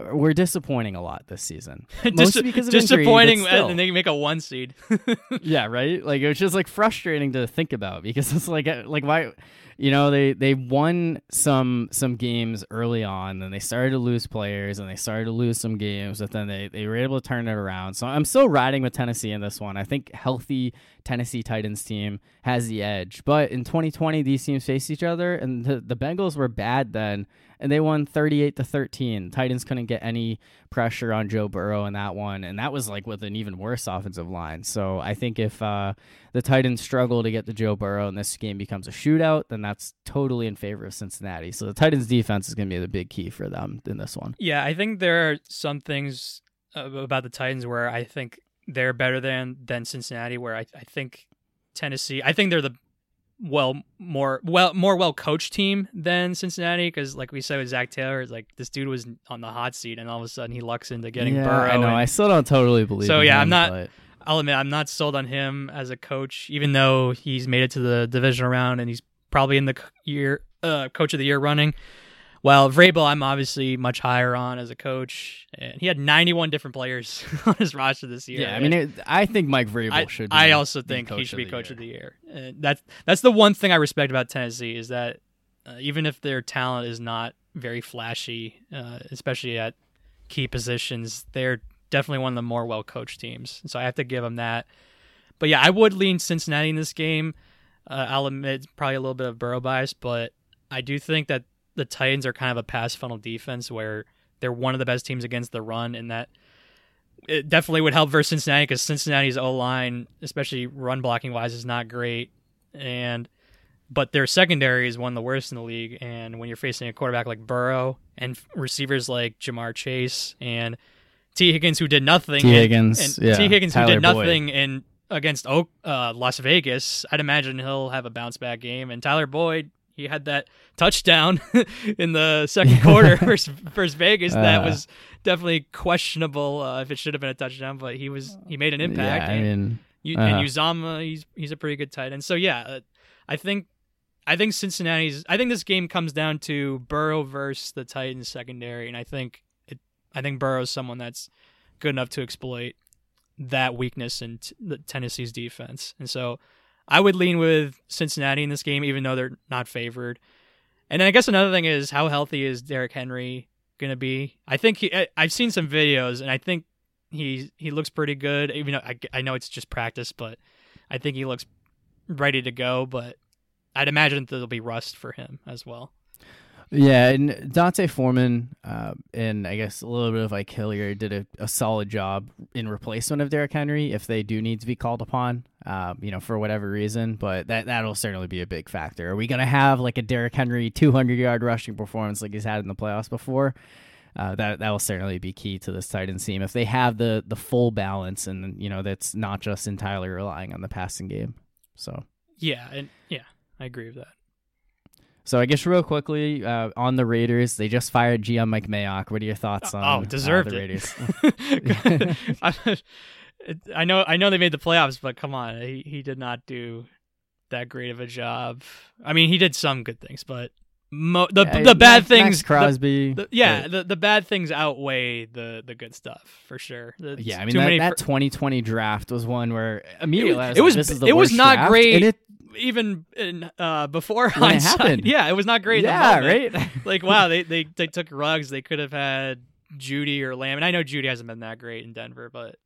were disappointing a lot this season. (laughs) Mostly because of injury, disappointing, still. and they make a one seed. (laughs) (laughs) yeah, right. Like it was just like frustrating to think about because it's like uh, like why, you know, they they won some some games early on, then they started to lose players, and they started to lose some games, but then they they were able to turn it around. So I'm still riding with Tennessee in this one. I think healthy Tennessee Titans team has the edge, but in 2020 these teams faced each other, and the the Bengals were bad then. And they won 38 to 13. Titans couldn't get any pressure on Joe Burrow in that one, and that was like with an even worse offensive line. So I think if uh, the Titans struggle to get to Joe Burrow and this game becomes a shootout, then that's totally in favor of Cincinnati. So the Titans defense is going to be the big key for them in this one. Yeah, I think there are some things about the Titans where I think they're better than than Cincinnati. Where I, I think Tennessee, I think they're the well more well more well coached team than Cincinnati because like we said with Zac Taylor, it's like this dude was on the hot seat and all of a sudden he lucks into getting yeah, Burrow. I know. and- I still don't totally believe. So, yeah, I'm not- but- I'll admit I'm not sold on him as a coach, even though he's made it to the divisional round and he's probably in the year uh, coach of the year running. While Vrabel, I'm obviously much higher on as a coach, and he had 91 different players (laughs) on his roster this year. Yeah, I mean, it, I think Mike Vrabel I, should. Be I also think he should be coach of the year. And that's that's the one thing I respect about Tennessee is that uh, even if their talent is not very flashy, uh, especially at key positions, they're definitely one of the more well coached teams. So I have to give them that. But yeah, I would lean Cincinnati in this game. Uh, I'll admit probably a little bit of Burrow bias, but I do think that the Titans are kind of a pass funnel defense where they're one of the best teams against the run, and that it definitely would help versus Cincinnati because Cincinnati's O line, especially run blocking wise, is not great, and but their secondary is one of the worst in the league. And when you're facing a quarterback like Burrow and receivers like Ja'Marr Chase and Tee Higgins, who did nothing, T. and- Higgins, and yeah, Tee Higgins, Tyler who did Boyd. nothing in against Oak, uh, Las Vegas, I'd imagine he'll have a bounce back game. And Tyler Boyd, he had that touchdown (laughs) in the second quarter (laughs) versus, versus Vegas that Uh. was definitely questionable uh, if it should have been a touchdown, but he was he made an impact. Yeah, I and, mean, you, uh-huh. and Uzomah, he's he's a pretty good tight end. So yeah, uh, I think I think Cincinnati's. I think this game comes down to Burrow versus the Titans secondary, and I think it. I think Burrow's someone that's good enough to exploit that weakness in t- the Tennessee's defense, and so I would lean with Cincinnati in this game, even though they're not favored. And then I guess another thing is how healthy is Derrick Henry going to be? I think he, I, I've seen some videos, and I think he he looks pretty good. Even though I, I know it's just practice, but I think he looks ready to go. But I'd imagine there'll be rust for him as well. Yeah, and D'Onta Foreman uh, and I guess a little bit of like Hilliard did a, a solid job in replacement of Derrick Henry if they do need to be called upon, um, you know, for whatever reason. But that that'll certainly be a big factor. Are we gonna have like a Derrick Henry 200 yard rushing performance like he's had in the playoffs before? Uh, that that will certainly be key to this Titans team if they have the the full balance and you know that's not just entirely relying on the passing game. So. Yeah, and yeah, I agree with that. So I guess real quickly uh, on the Raiders, they just fired GM Mike Mayock. What are your thoughts on oh, uh, deserved the it. Raiders? (laughs) (laughs) it, I know I know they made the playoffs, but come on, he he did not do that great of a job. I mean, he did some good things, but mo- the Yeah, the bad Max- things, Maxx Crosby. the- yeah, but- the the bad things outweigh the the good stuff for sure. It's yeah, I mean too that, many that 2020 draft was one where immediately I it was- like, this is the it was not draft, great and it, even in, uh, before When it hindsight. happened. (laughs) Yeah, it was not great. yeah, right. (laughs) Like wow, they they they took Ruggs. They could have had Jeudy or Lamb, and I know Jeudy hasn't been that great in Denver, but.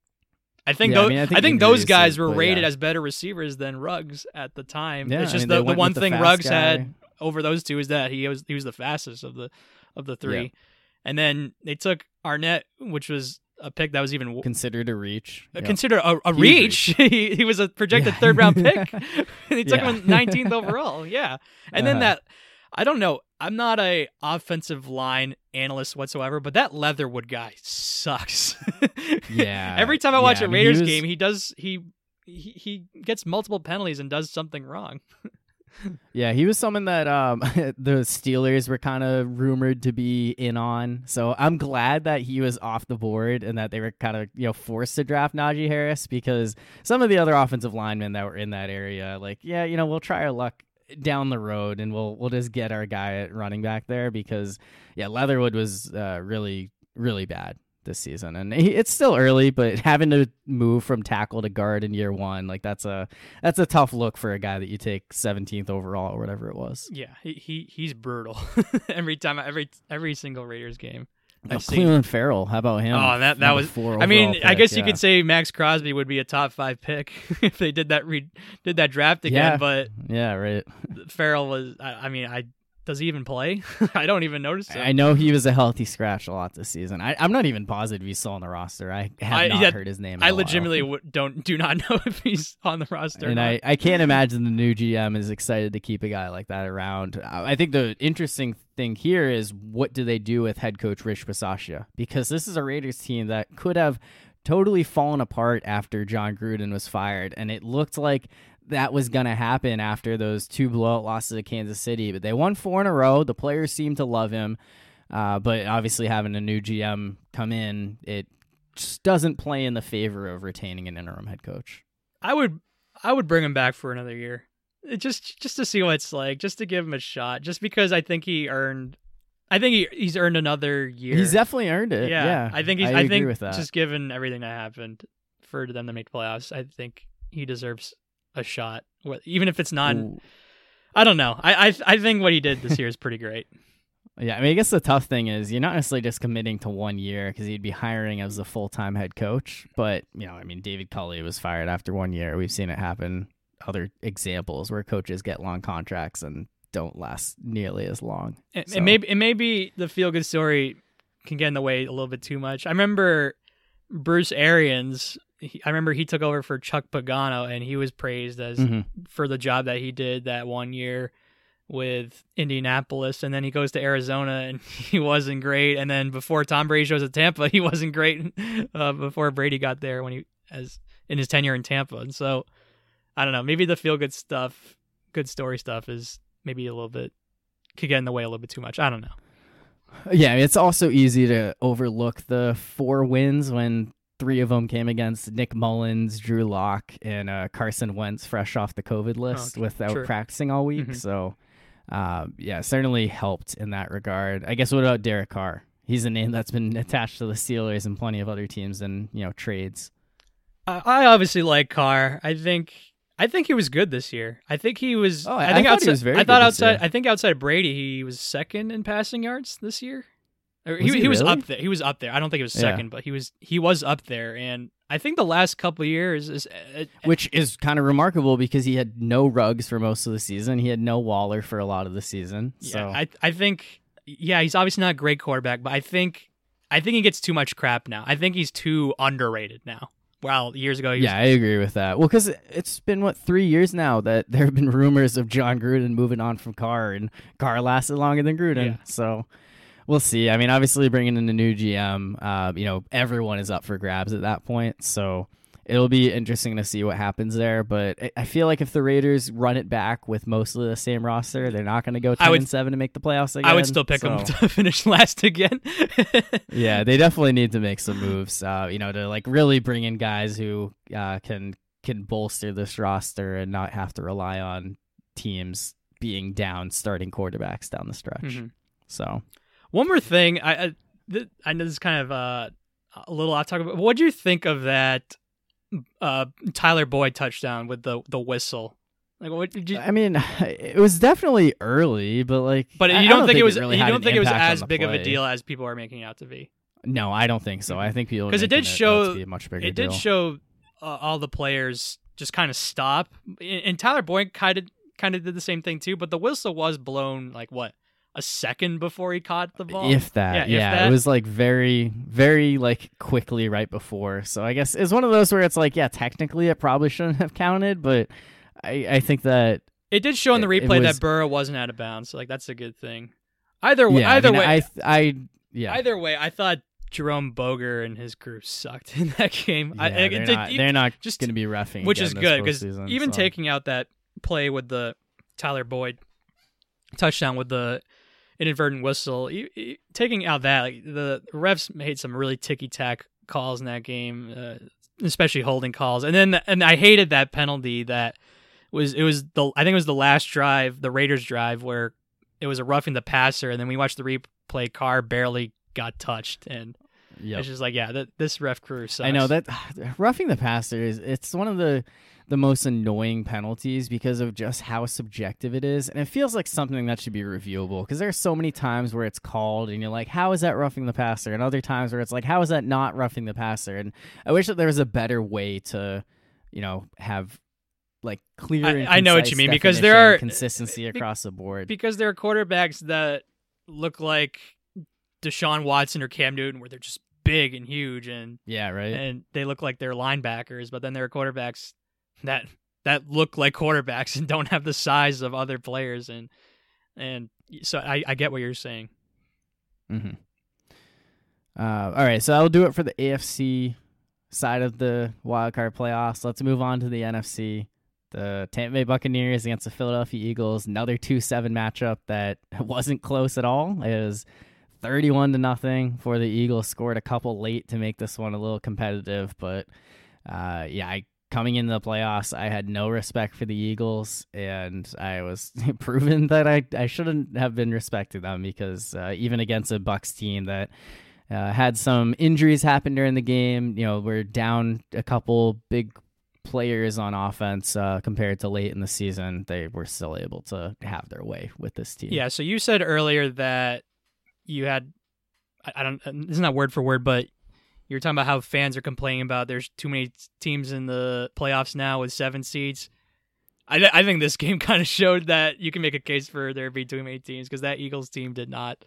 I think, Yeah, I those, mean, I I think think, those guys were rated yeah. as better receivers than Ruggs at the time. Yeah, it's I just mean, the, the one the thing fast Ruggs guy. had over those two is that he was he was the fastest of the of the three. And then they took Arnette, which was a pick that was even w- considered a reach. uh, Yep. considered a, a Huge reach. (laughs) he, he was a projected Yeah. third round pick. and (laughs) they took Yeah. him 19th overall. Yeah. And then Uh-huh. that I don't know. I'm not a offensive line analyst whatsoever, but that Leatherwood guy sucks. (laughs) Yeah, Every time I watch yeah, a I mean, he Raiders was- game, he does he, he he gets multiple penalties and does something wrong. (laughs) Yeah, he was someone that um, (laughs) the Steelers were kind of rumored to be in on. So I'm glad that he was off the board and that they were kind of you know forced to draft Najee Harris because some of the other offensive linemen that were in that area, like yeah, you know, we'll try our luck down the road and we'll we'll just get our guy at running back there because yeah, Leatherwood was uh, really really bad this season and he, it's still early but having to move from tackle to guard in year one like that's a that's a tough look for a guy that you take 17th overall or whatever it was. Yeah, he, he he's brutal (laughs) every time every every single Raiders game. Oh, I've. Cleveland Ferrell, how about him? Oh, that- that was- four I mean, overall I pick, guess you could say Maxx Crosby would be a top five pick (laughs) if they did that re- did that draft again. Yeah. But Yeah, right. Ferrell was. I, I mean, I does he even play? (laughs) I don't even notice him. I know he was a healthy scratch a lot this season. I, I'm not even positive he's still on the roster. I have I- not yeah, heard his name. I legitimately w- don't do not (laughs) know if he's on the roster. and. I, I can't (laughs) imagine the new GM is excited to keep a guy like that around. I I think the interesting thing here is what do they do with head coach Rich Bisaccia? Because this is a Raiders team that could have totally fallen apart after Jon Gruden was fired, and it looked like that was going to happen after those two blowout losses to Kansas City. But they won four in a row. The players seem to love him, uh, but obviously having a new GM come in, it just doesn't play in the favor of retaining an interim head coach. I would I would bring him back for another year. It just just to see what it's like, just to give him a shot, just because I think he earned I think he he's earned another year. He's definitely earned it. yeah, Yeah, I think he's I I, agree think with that. just given everything that happened for them to make playoffs, I think he deserves a shot. Even if it's not Ooh. I don't know. I I I think what he did this year is pretty great. (laughs) Yeah, I mean, I guess the tough thing is you're not necessarily just committing to one year because he'd be hiring as a full time head coach. But you know, I mean, David Culley was fired after one year. We've seen it happen. Other examples where coaches get long contracts and don't last nearly as long. It, So- it may it may be the feel good story can get in the way a little bit too much. I remember Bruce Arians. He, I remember he took over for Chuck Pagano, and he was praised as Mhm. for the job that he did that one year with Indianapolis, and then he goes to Arizona and (laughs) he wasn't great. And then before Tom Brady shows at Tampa, (laughs) he wasn't great uh, before Brady got there when he as in his tenure in Tampa. And so I don't know, maybe the feel good stuff, good story stuff is maybe a little bit could get in the way a little bit too much. I don't know. Yeah, it's also easy to overlook the four wins when three of them came against Nick Mullens, Drew Lock, and uh, Carson Wentz, fresh off the COVID list without Oh, Sure. practicing all week. Mhm. So, um, yeah, certainly helped in that regard. I guess what about Derek Carr? He's a name that's been (laughs) attached to the Steelers and plenty of other teams and you know trades. I, I obviously like Carr. I think I think he was good this year. I think he was. Oh, I, I think he outside. was very I thought outside. I think outside Brady, he was second in passing yards this year. Or Was he, he was up there. He was up there. I don't think he was Yeah. second, but he was he was up there. And I think the last couple of years is uh, Which is kind of remarkable because he had no Ruggs for most of the season. He had no Waller for a lot of the season. yeah. I I think yeah, he's obviously not a great quarterback, but I think I think he gets too much crap now. I think he's too underrated now. Well, years ago, he was yeah, I agree with that. Well, because it's been what three years now that there have been rumors of Jon Gruden moving on from Carr, and Carr lasted longer than Gruden. Yeah. So we'll see. I mean, obviously bringing in a new GM, uh, you know, everyone is up for grabs at that point. So it'll be interesting to see what happens there. But I- feel like if the Raiders run it back with mostly the same roster, they're not going to go ten would- and seven to make the playoffs again. I would still pick them to (laughs) finish last again. (laughs) yeah, they definitely need to make some moves. Uh, you know, to like really bring in guys who uh, can can bolster this roster and not have to rely on teams being down starting quarterbacks down the stretch. Mhm. So One more thing, I I, th- I know this is kind of uh, a little off topic, but what do you think of that uh, Tyler Boyd touchdown with the the whistle? Like, what did you? I mean, (laughs) it was definitely early, but like, But you I don't, think it was really you don't think it was as big of a deal as people are making it out to be. No, I don't think so. I think people because it did show- a much bigger It did deal. show uh, all the players just kind of stop, and, and Tyler Boyd kind of kind of did the same thing too. But the whistle was blown like what a second before he caught the ball. If that, Yeah, yeah, if that. it was like very, very like quickly right before. So I guess it's one of those where it's like, yeah, technically it probably shouldn't have counted, but I, I think that It did show in the replay was- that Burrow wasn't out of bounds, so like that's a good thing. Either way, yeah, either I mean, way, I, I, yeah, either way, I thought Jerome Boger and his crew sucked (laughs) in that game. Yeah, I- they're, did- not, they're not just going to be roughing, which is good because even so. taking out that play with the Tyler Boyd touchdown with the inadvertent whistle, e- e- taking out that like, the refs made some really ticky tack calls in that game, uh, especially holding calls, and then and I hated that penalty that was it was the I think it was the last drive, the Raiders drive where it was a roughing the passer, and then we watched the replay. Carr barely got touched, and Yep. it's just like yeah, that this ref crew sucks. I know that (sighs) roughing the passer is it's one of the the most annoying penalties because of just how subjective it is, and it feels like something that should be reviewable. Because there's so many times where it's called, and you're like, "How is that roughing the passer?" And other times where it's like, "How is that not roughing the passer?" And I wish that there was a better way to, you know, have like clear. I- I know what you mean, because there are- uh, consistency be- across the board. because there are quarterbacks that look like Deshaun Watson or Cam Newton, where they're just big and huge, and yeah, right. and they look like they're linebackers. But then there are quarterbacks that that look like quarterbacks (laughs) and don't have the size of other players, and and so I, I get what you're saying. Mm-hmm. Uh, all right, so I'll do it for the AFC side of the wildcard playoffs. Let's move on to the NFC. The Tampa Bay Buccaneers against the Philadelphia Eagles. Another two-seven matchup that (laughs) wasn't close at all. It was thirty-one to nothing for the Eagles. Scored a couple late to make this one a little competitive, but uh, yeah, I coming into the playoffs, I had no respect for the Eagles, and I was (laughs) proven that I, I shouldn't have been respecting them because uh, even against a Bucks team that uh, had some injuries happen during the game, you know, we're down a couple big players on offense uh, compared to late in the season. They were still able to have their way with this team. Yeah. So you said earlier that you had I, I don't this is not that word for word, but you were talking about how fans are complaining about there's too many teams in the playoffs now with seven seeds. I, I think this (laughs) game kind of showed that you can make a case for there being too many teams because that Eagles team did not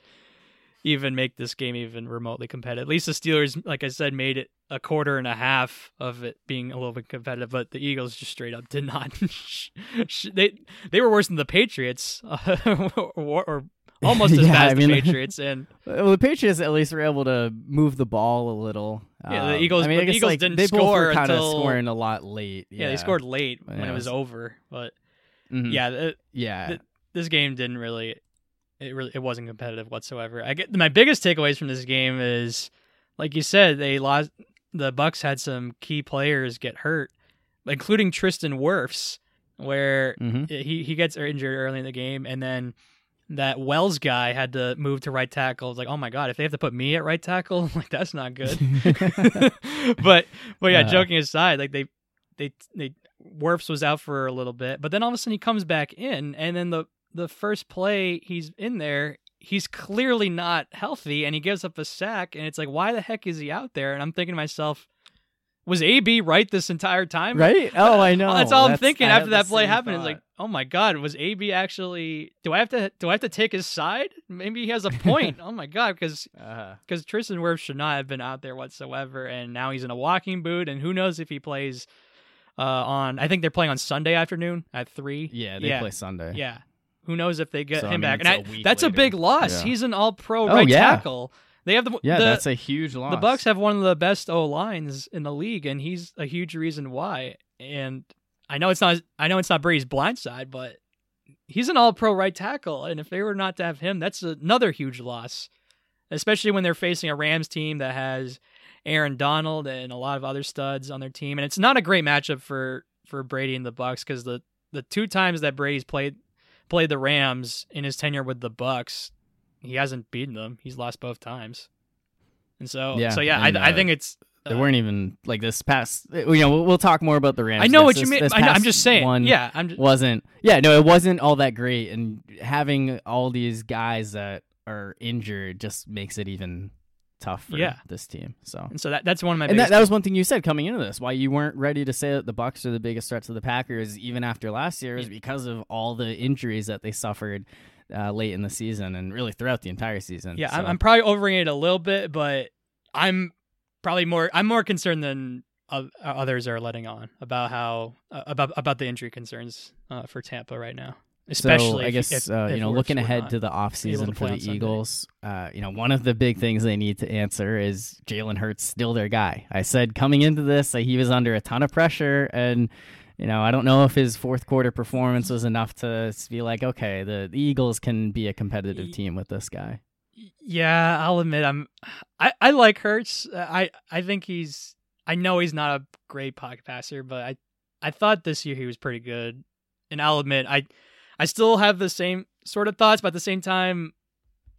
even make this game even remotely competitive. At least the Steelers, like I said, made it a quarter and a half of it being a little bit competitive, but the Eagles just straight up did not. (laughs) they they were worse than the Patriots, (laughs) or, or (laughs) almost as Yeah, bad as I the (laughs) Patriots. And Well, the Patriots at least were able to move the ball a little. Yeah, the Um, Eagles- I mean, I guess Eagles like, didn't they both score were kind of until- scoring a lot late. yeah, Yeah, they scored late when Yeah, it it was was- over. But Mhm. yeah, it, yeah. the- this game didn't really it really it wasn't competitive whatsoever. I get my biggest takeaways from this game is like you said they lost the Bucks had some key players get hurt, including Tristan Wirfs where Mhm. he he gets injured early in the game and then that Wells guy had to move to right tackle. It's like, "Oh my god, if they have to put me at right tackle, (laughs) like that's not good." (laughs) (laughs) but but yeah, Uh. joking aside, like they they they Wirfs was out for a little bit, but then all of a sudden he comes back in, and then the the first play he's in there, he's clearly not healthy, and he gives up a sack, and it's like, why the heck is he out there? And I'm thinking to myself, was AB right this entire time? right? Oh, I know. That's all I'm thinking after that play happened. It's like, oh my god, was AB actually? Do I have to? Do I have to take his side? Maybe he has a point. (laughs) oh my god, because Uh, because Tristan Wirfs should not have been out there whatsoever, and now he's in a walking boot, and who knows if he plays uh, on? I think they're playing on Sunday afternoon at three. yeah, they yeah, play Sunday. yeah. Who knows if they get So, I him mean, back? And I, that's a big loss. Yeah. He's an All-Pro Oh, right yeah. tackle They have the Yeah, the, that's a huge loss. the Bucks have one of the best O lines in the league, and he's a huge reason why. And I know it's not I know it's not Brady's blind side, but he's an All Pro right tackle, and if they were not to have him, that's another huge loss. Especially when they're facing a Rams team that has Aaron Donald and a lot of other studs on their team, and it's not a great matchup for for Brady and the Bucks because the the two times that Brady's played played the Rams in his tenure with the Bucks, he hasn't beaten them. He's lost both times, and so Yeah, so yeah, I I uh, think it's They uh, weren't even like this past. You know, we'll, we'll talk more about the Rams. I know This- what you mean. this I I'm just saying. One yeah, I'm just, wasn't. Yeah, no, it wasn't all that great, and having all these guys that are injured just makes it even tough for Yeah. this team. So. and so that that's one of my And that, that was one thing you said coming into this. Why you weren't ready to say that the Bucks are the biggest threat to the Packers even after last year is Yeah. because of all the injuries that they suffered uh, late in the season and really throughout the entire season. Yeah, I'm, I'm probably overing it a little bit, but I'm probably more I'm more concerned than uh, others are letting on about how uh, about about the injury concerns uh, for Tampa right now. Especially, so I guess if- uh, if you know, looking ahead to the offseason to for the Eagles, uh, you know, one of the big things they need to answer is Jalen Hurts still their guy. I said coming into this, that he was under a ton of pressure, and you know, I don't know if his fourth quarter performance was enough to be like, okay, the, the Eagles can be a competitive team with this guy. Yeah, I'll admit I'm I, I like Hurts. Uh, I I think he's I know he's not a great pocket passer, but I I thought this year he was pretty good. And I'll admit I I still have the same sort of thoughts, but at the same time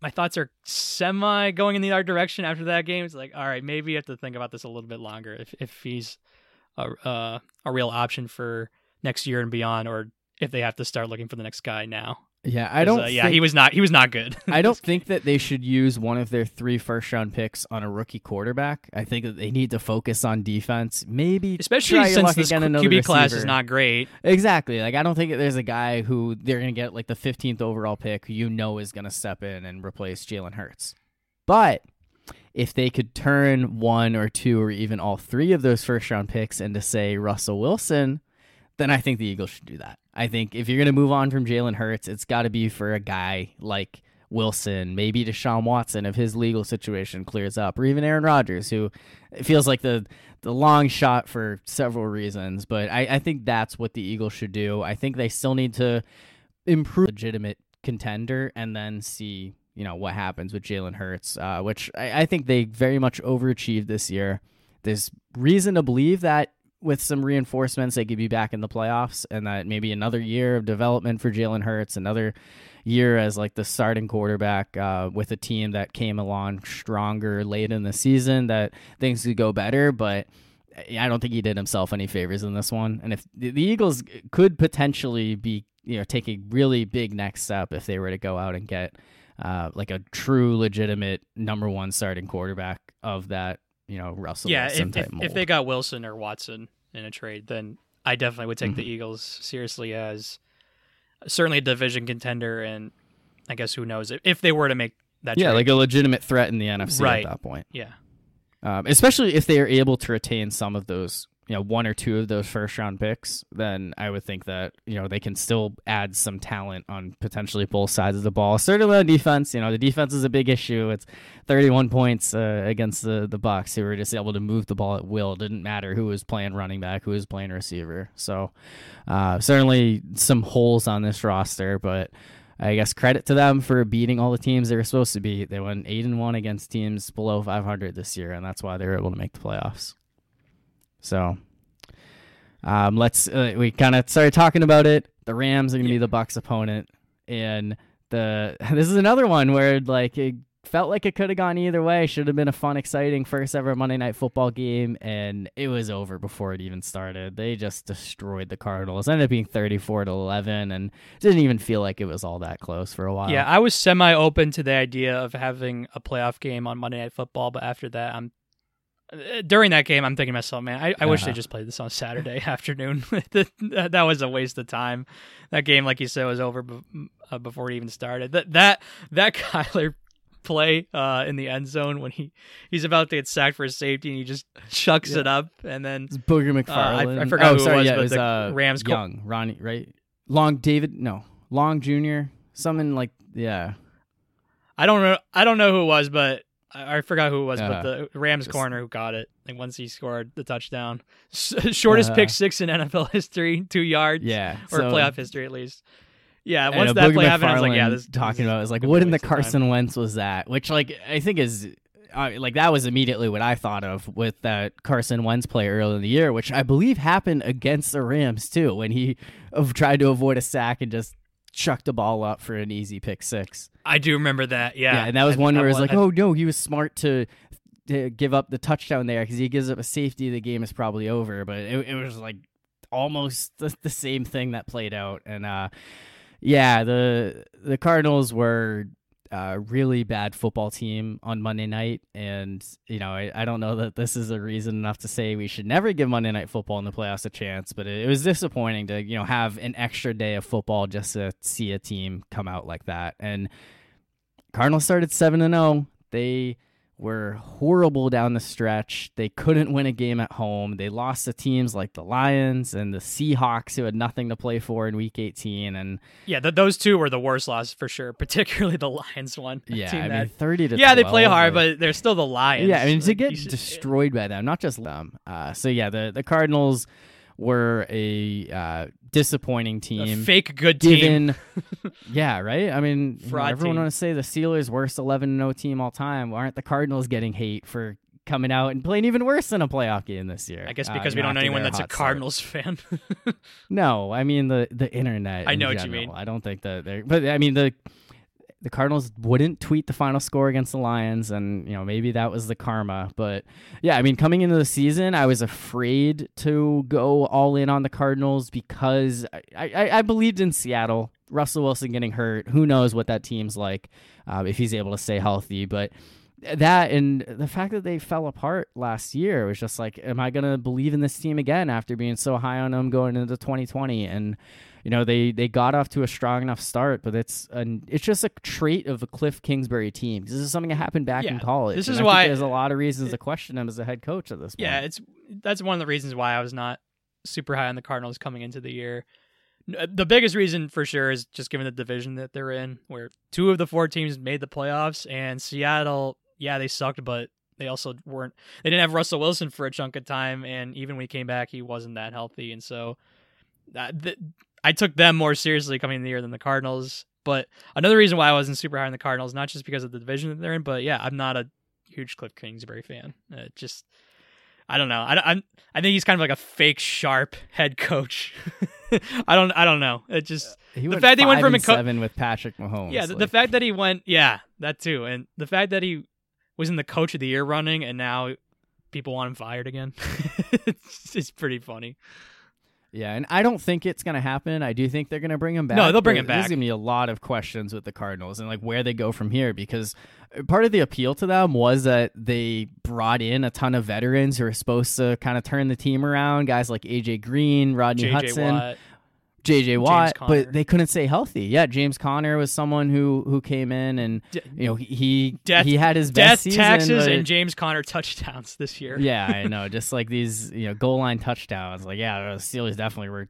my thoughts are semi going in the other direction after that game. It's like, all right, maybe you have to think about this a little bit longer if if he's a uh, a real option for next year and beyond or if they have to start looking for the next guy now. Yeah, I don't. uh, yeah, think- he was not he was not good. I don't (laughs) think that they should use one of their three first round picks on a rookie quarterback. I think that they need to focus on defense. Maybe Especially since this QB class is not great. Exactly. Like I don't think that there's a guy who they're gonna get like the 15th overall pick who you know is gonna step in and replace Jalen Hurts. But if they could turn one or two or even all three of those first round picks into say Russell Wilson, then I think the Eagles should do that. I think if you're gonna move on from Jalen Hurts, it's got to be for a guy like Wilson, maybe Deshaun Watson if his legal situation clears up, or even Aaron Rodgers, who it feels like the the long shot for several reasons. But I, I think that's what the Eagles should do. I think they still need to improve legitimate contender and then see you know what happens with Jalen Hurts, uh, which I, I think they very much overachieved this year. There's reason to believe that with some reinforcements, they could be back in the playoffs, and that maybe another year of development for Jalen Hurts, another year as like the starting quarterback uh, with a team that came along stronger late in the season, that things could go better. But I don't think he did himself any favors in this one. And if the the Eagles could potentially be, you know, take a really big next step if they were to go out and get uh, like a true, legitimate number one starting quarterback of that, you know, Russell yeah, if, type if, if they got Wilson or Watson in a trade, then I definitely would take Mm-hmm. the Eagles seriously as certainly a division contender, and I guess who knows if, if they were to make that. yeah, trade. like a legitimate threat in the NFC Right. at that point. yeah, um, especially if they are able to retain some of those, you know, one or two of those first round picks, then I would think that you know they can still add some talent on potentially both sides of the ball. Certainly on defense, you know, the defense is a big issue. It's 31 points uh, against the the Bucks, who were just able to move the ball at will. It didn't matter who was playing running back, who was playing receiver. So uh, certainly some holes on this roster, but. I guess credit to them for beating all the teams they were supposed to beat. They went eight and one against teams below 500 this year, and that's why they were able to make the playoffs. So, um, let's uh, we kind of started talking about it. The Rams are going to be the Bucks' opponent, and the (laughs) this is another one where like it felt like it could have gone either way. Should have been a fun, exciting first ever Monday Night Football game, and it was over before it even started. They just destroyed the Cardinals. Ended up being 34 to 11, and didn't even feel like it was all that close for a while. yeah. I was semi open to the idea of having a playoff game on Monday Night Football, but after that, I'm during that game, I'm thinking to myself, man, I, I wish they Uh-huh. just played this on Saturday (laughs) afternoon. (laughs) that, was a waste of time. That game, like you said, was over be- uh, before it even started. That that that (laughs) Kyler play uh, in the end zone when he he's about to get sacked for a safety and he just chucks Yeah. it up and then It's Booger I- McFarland. I forgot oh, who it sorry, was, yeah, but it was the uh, Rams co- Young, Ronnie, right? Long David, no, Long Jr. something like yeah. I don't know I don't know who it was, but I, I forgot who it was, Uh, but the Rams just- corner who got it. Like once he scored the touchdown, S- (laughs) shortest pick Uh, six in NFL history, two yards, Yeah, or so- playoff history at least. Yeah, once that Boogie play happened, I was like, yeah, this talking this about it was like, what in the waste of time. Carson Wentz was that? Which like I think is. Uh, like that was immediately what I thought of with that Carson Wentz play early in the year, which I believe happened against the Rams too, when he uh, tried to avoid a sack and just chucked the ball up for an easy pick six. I do remember that. Yeah, Yeah, and that was I- one where it was like, oh no, he was smart to, to give up the touchdown there because he gives up a safety, the game is probably over. But it, it was like almost (laughs) the, the same thing that played out, and uh, yeah, the the Cardinals were a really bad football team on Monday night, and you know I, I don't know that this is a reason enough to say we should never give Monday Night Football in the playoffs a chance, but it, it was disappointing to you know have an extra day of football just to see a team come out like that, and Cardinals started seven and zero. They were horrible down the stretch. They couldn't win a game at home. They lost to teams like the Lions and the Seahawks, who had nothing to play for in Week 18. And yeah, th- those two were the worst losses for sure, (laughs) particularly the Lions one. yeah, I mean, 30 to yeah, they play hard, but they're still the Lions. yeah, I mean to Like, get should- destroyed by them, not just them. Uh, so yeah, the the Cardinals were a uh, disappointing a team. fake good team. Given, (laughs) yeah, right. I mean, Fraud everyone want to say the Steelers' worst 11 0 team all time. Why aren't the Cardinals getting hate for coming out and playing even worse than a playoff game this year? I guess Uh, because you we don't know anyone that's a hot start. Cardinals fan. (laughs) No, I mean the the internet. I in know what you mean. I don't think that they're, but I mean the the Cardinals wouldn't tweet the final score against the Lions, and you know maybe that was the karma. But yeah, I mean coming into the season, I was afraid to go all in on the Cardinals because I I, I believed in Seattle. Russell Wilson getting hurt, who knows what that team's like uh, if he's able to stay healthy, but. That and the fact that they fell apart last year was just like, am I gonna believe in this team again after being so high on them going into 2020? And you know they they got off to a strong enough start, but it's an it's just a trait of a Cliff Kingsbury team. This is something that happened back in college. this is why- there's a lot of reasons to question him as a head coach at this point. yeah, it's that's one of the reasons why I was not super high on the Cardinals coming into the year. Uh, the biggest reason for sure is just given the division that they're in, where two of the four teams made the playoffs, and Seattle, yeah, they sucked, but they also weren't. They didn't have Russell Wilson for a chunk of time, and even when he came back, he wasn't that healthy, and so that, th- I took them more seriously coming in the year than the Cardinals. But another reason why I wasn't super high on the Cardinals, not just because of the division that they're in, but yeah, I'm not a huge Cliff Kingsbury fan. Uh, just I don't know. I, I'm I think he's kind of like a fake sharp head coach. (laughs) I don't I don't know. It just he the fact that he went from a co- seven with Patrick Mahomes. yeah, the, the fact that he went yeah that too, and the fact that he was in the coach of the year running, and now people want him fired again. (laughs) it's, it's pretty funny. Yeah, and I don't think it's gonna happen. I do think they're gonna bring him back. No, they'll bring him back. There's gonna be a lot of questions with the Cardinals and like where they go from here because uh, part of the appeal to them was that they brought in a ton of veterans who are supposed to kind of turn the team around. Guys like AJ Green, Rodney JJ Hudson, Watt. JJ Watt, but they couldn't stay healthy. Yeah, James Conner was someone who who came in and De- you know he he, Death- he had his Death season, taxes and James Conner touchdowns this year. yeah, I (laughs) know. Just like these, you know, goal line touchdowns. Like, yeah, the Steelers definitely were,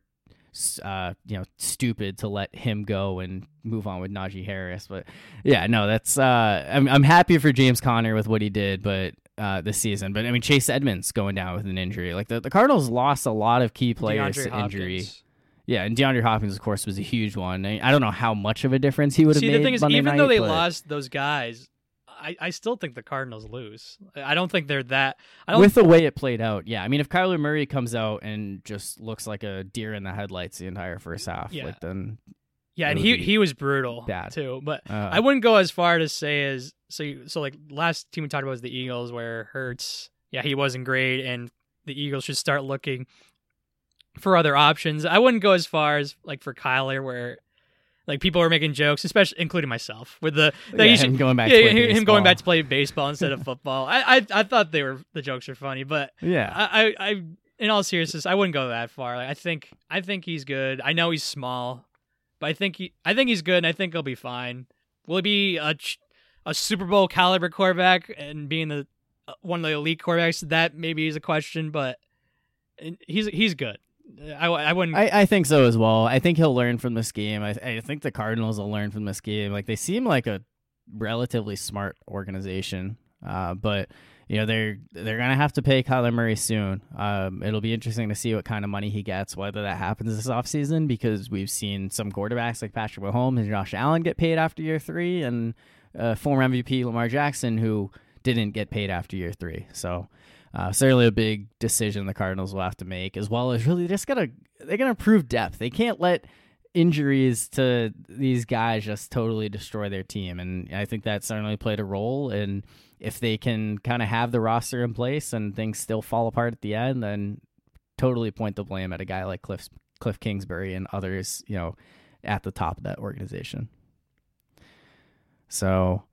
uh, you know, stupid to let him go and move on with Najee Harris. But yeah, no, that's. Uh, I'm I'm happy for James Conner with what he did, but. Uh, this season, but I mean Chase Edmonds going down with an injury. Like the, the Cardinals lost a lot of key players DeAndre to injury. Hopkins. Yeah, and DeAndre Hopkins, of course, was a huge one. I, don't know how much of a difference he would have See, made. the thing is, Monday even though they but- lost those guys, I, I still think the Cardinals lose. I don't think they're that. I don't with the way it played out, yeah. I mean, if Kyler Murray comes out and just looks like a deer in the headlights the entire first half, Yeah. like then Yeah, and he he was brutal bad. too. But uh, I wouldn't go as far to say as so. You, so like last team we talked about was the Eagles, where Hurts, yeah, he wasn't great, and the Eagles should start looking for other options. I wouldn't go as far as like for Kyler, where like people are making jokes, especially including myself, with the that yeah, should- him going back, yeah, to play him going back to baseball. play baseball instead of football. I, I I thought they were the jokes were funny, but yeah, I, I, I, in all seriousness, I wouldn't go that far. Like, I think, I think he's good. I know he's small, but I think he, I think he's good, and I think he'll be fine. Will he be a, a Super Bowl caliber quarterback and being the uh, one of the elite quarterbacks? That maybe is a question, but he's he's good. I, I wouldn't. I, I think so as well. I think he'll learn from this game. I, I think the Cardinals will learn from this game. Like they seem like a relatively smart organization. Uh, but you know they're they're gonna have to pay Kyler Murray soon. Um, it'll be interesting to see what kind of money he gets, whether that happens this offseason, because we've seen some quarterbacks like Patrick Mahomes and Josh Allen get paid after year three, and uh, former MVP Lamar Jackson who didn't get paid after year three. So uh, certainly a big decision the Cardinals will have to make, as well as really just gotta they're gonna prove depth. They can't let injuries to these guys just totally destroy their team, and I think that certainly played a role. And if they can kind of have the roster in place and things still fall apart at the end, then totally point the blame at a guy like Cliff Cliff Kingsbury and others, you know, at the top of that organization. So,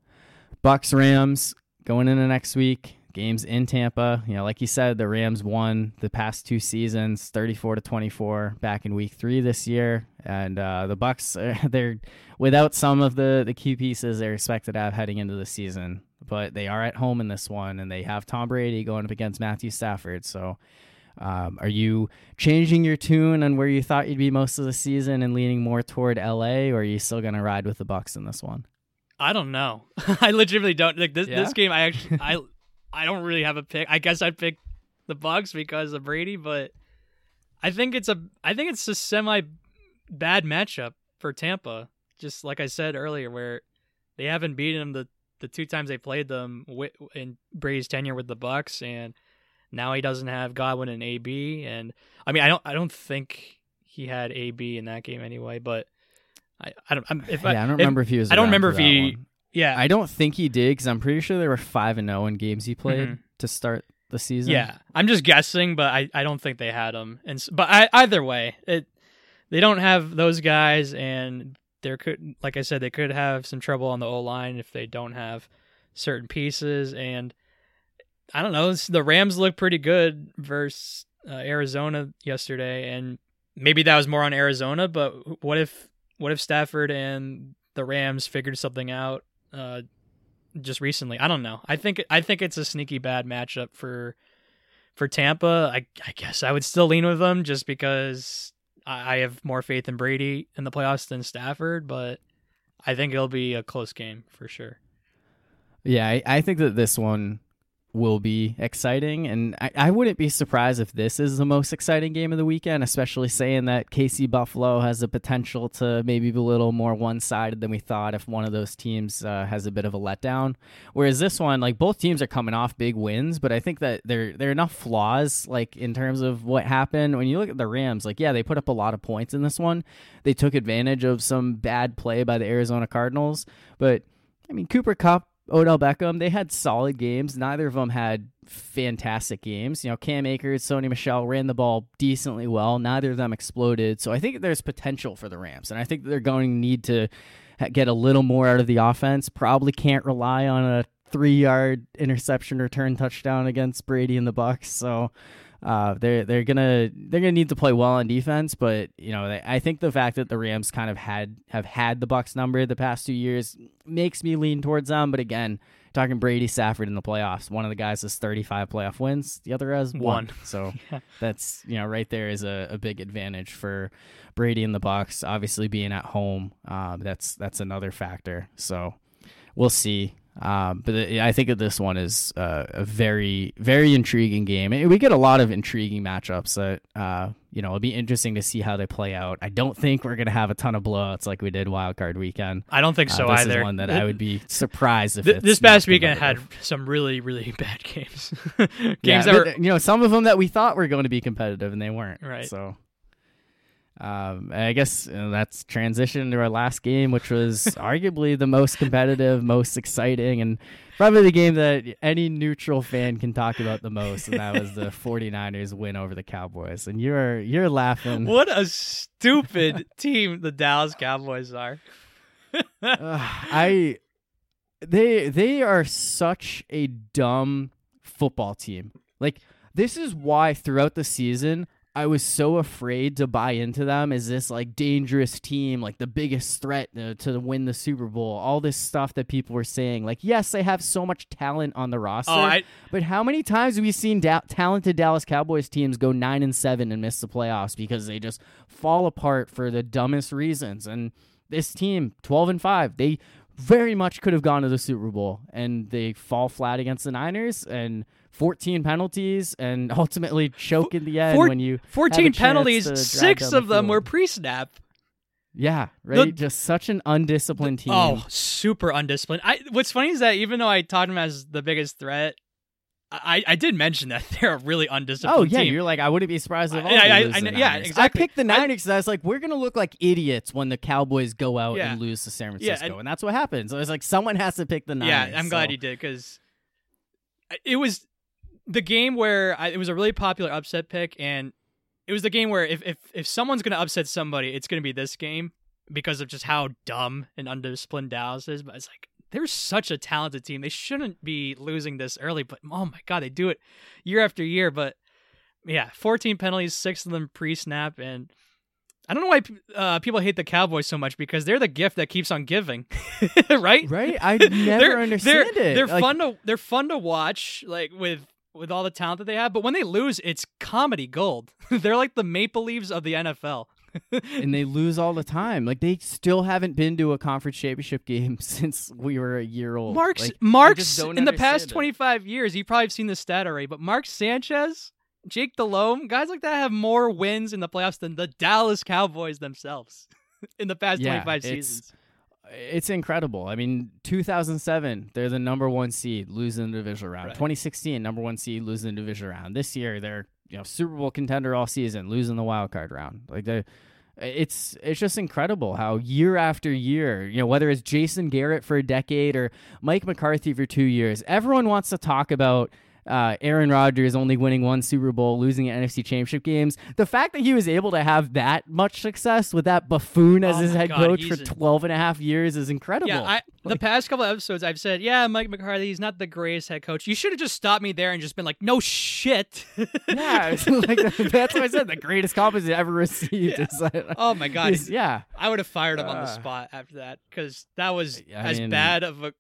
Bucks Rams going into next week games in Tampa. You know, like you said, the Rams won the past two seasons, 34 to 24 back in week 3 this year, and uh, the Bucks (laughs) they're without some of the the key pieces they're expected to have heading into the season, but they are at home in this one and they have Tom Brady going up against Matthew Stafford, so um, are you changing your tune on where you thought you'd be most of the season and leaning more toward LA, or are you still going to ride with the Bucks in this one? I don't know. (laughs) I legitimately don't like this. Yeah? This game, I actually, I I don't really have a pick. I guess I'd pick the Bucs because of Brady, but I think it's a I think it's a semi bad matchup for Tampa. Just like I said earlier, where they haven't beaten them the the two times they played them in Brady's tenure with the Bucs, and now he doesn't have Godwin and AB. And I mean, I don't I don't think he had AB in that game anyway, but. I, I don't. I'm, if yeah, I, I don't if, remember if he was. I don't remember if he. One. Yeah, I don't think he did because I'm pretty sure there were five and zero in games he played mm-hmm. to start the season. Yeah, I'm just guessing, but I, I don't think they had him. And but I, either way, it they don't have those guys, and there could, like I said, they could have some trouble on the O line if they don't have certain pieces. And I don't know, the Rams look pretty good versus uh, Arizona yesterday, and maybe that was more on Arizona. But what if what if Stafford and the Rams figured something out uh, just recently. I don't know. I think I think it's a sneaky bad matchup for for Tampa. I I guess I would still lean with them just because I, I have more faith in Brady in the playoffs than Stafford, but I think it'll be a close game for sure. Yeah, I, I think that this one will be exciting. And I, I wouldn't be surprised if this is the most exciting game of the weekend, especially saying that KC Buffalo has the potential to maybe be a little more one sided than we thought if one of those teams uh, has a bit of a letdown. Whereas this one, like both teams are coming off big wins, but I think that there there are enough flaws like in terms of what happened. When you look at the Rams, like yeah, they put up a lot of points in this one. They took advantage of some bad play by the Arizona Cardinals, but I mean Cooper Kupp Odell Beckham, they had solid games. Neither of them had fantastic games. You know, Cam Akers, Sony Michel ran the ball decently well. Neither of them exploded. So I think there's potential for the Rams, and I think they're going to need to get a little more out of the offense. Probably can't rely on a three-yard interception return touchdown against Brady and the Bucs. So uh, they're they're gonna they're gonna need to play well on defense, but you know they, I think the fact that the Rams kind of had have had the Bucs number the past two years makes me lean towards them. But again, talking Brady Stafford in the playoffs, one of the guys has 35 playoff wins, the other has one. one. (laughs) So (laughs) yeah. that's you know right there is a, a big advantage for Brady and the Bucs. Obviously being at home, uh, that's that's another factor. So we'll see. Um, but I think that this one is uh, a very, very intriguing game. We get a lot of intriguing matchups that, uh, you know, it'll be interesting to see how they play out. I don't think we're going to have a ton of blowouts like we did Wild Card Weekend. I don't think uh, so uh, this either. Is one that I would be surprised if this past weekend had some really, really (laughs) bad games. (laughs) games yeah, that were, you know, some of them that we thought were going to be competitive and they weren't. Right. So um, I guess you know, that's transition to our last game, which was (laughs) arguably the most competitive, most exciting, and probably the game that any neutral fan can talk about the most, and that was the (laughs) 49ers win over the Cowboys. And you're you're laughing. What a stupid (laughs) team the Dallas Cowboys are. uh, I they they are such a dumb football team. Like this is why throughout the season I was so afraid to buy into them as this like dangerous team, like the biggest threat to, to, win the Super Bowl. All this stuff that people were saying, like yes, they have so much talent on the roster, oh, I... but how many times have we seen da- talented Dallas Cowboys teams go nine and seven and miss the playoffs because they just fall apart for the dumbest reasons? And this team, twelve and five, they very much could have gone to the Super Bowl, and they fall flat against the Niners and 14 penalties, and (laughs) ultimately choke in the end Four- when you. 14 chance to penalties, six down the of them were pre-snap. Yeah, The- Just such an undisciplined oh, team. Oh, super undisciplined. I what's funny is that even though I taught him as the biggest threat, I I did mention that (laughs) they're a really oh, undisciplined Oh yeah, team. you're like I wouldn't be surprised if all I- I- I know- yeah, exactly. I picked the Niners because I, was like, we're gonna look like idiots when the Cowboys go out Yeah. and lose to San Yeah, Francisco, and- and, that's what happens. So it's like someone has to pick the Niners. yeah, I'm glad so- he did because uh, it was the game where I, it was a really popular upset pick, and it was the game where if if if someone's gonna upset somebody, it's gonna be this game because of just how dumb and undisciplined Dallas is. But it's like they're such a talented team; they shouldn't be losing this early. But oh my god, they do it year after year. But yeah, 14 penalties, six of them pre-snap, and I don't know why uh, people hate the Cowboys so much because they're the gift that keeps on giving, (laughs) right? Right? I (laughs) never they're, understand they're, it. They're Like, fun to they're fun to watch, like with with all the talent that they have. But when they lose, it's comedy gold. (laughs) they're like the Maple Leafs of the NFL. (laughs) and they lose all the time. Like they still haven't been to a conference championship (laughs) game since we were a year old. Mark's Like, Mark's in the past 25 years, you probably have seen the stat already, but Mark Sanchez, Jake Delhomme, guys like that have more wins in the playoffs than the Dallas Cowboys themselves in the past Yeah, 25 seasons. It's incredible. I mean, 2007, they're the number one seed, losing the divisional round. Right. 2016, number one seed, losing the divisional round. This year, they're you know Super Bowl contender all season, losing the wild card round. Like they, it's it's just incredible how year after year, you know, whether it's Jason Garrett for a decade or Mike McCarthy for two years, everyone wants to talk about. Uh, Aaron Rodgers only winning one Super Bowl, losing at NFC Championship games. The fact that he was able to have that much success with that buffoon as Oh his head God, coach for a- 12 and a half years is incredible. Yeah, I, the past couple episodes I've said, yeah, Mike McCarthy, he's not the greatest head coach. You should have just stopped me there and just been like, no shit. yeah, (laughs) like, that's what I said. The greatest compliment I ever received is that. oh my god, is- yeah, I would have fired him on the Uh, spot after that because that was I as mean- bad of a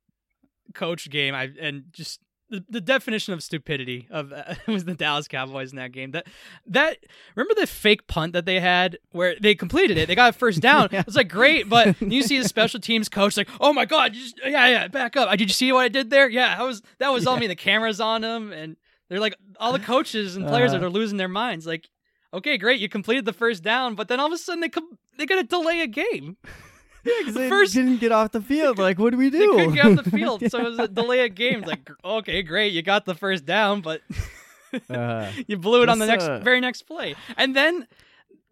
coach game. I and just the, the definition of stupidity of uh, (laughs) was the Dallas Cowboys in that game. That that remember the fake punt that they had where they completed it, they got a first (laughs) down. Yeah. It's like great, but you see the special teams coach like, oh my god, just, yeah yeah, back up. Uh, Did you see what I did there? Yeah, that was that was all Yeah. me. The cameras on them, and they're like all the coaches and players Uh-huh. that are losing their minds. Like, okay, great, you completed the first down, but then all of a sudden they com- they got to delay a game. Yeah, First- didn't get off the field. Like, what do we do? (laughs) They couldn't get off the field, so it was a (laughs) delay of games. Like, okay, great, you got the first down, but Uh, (laughs) you blew it on the next uh, very next play. And then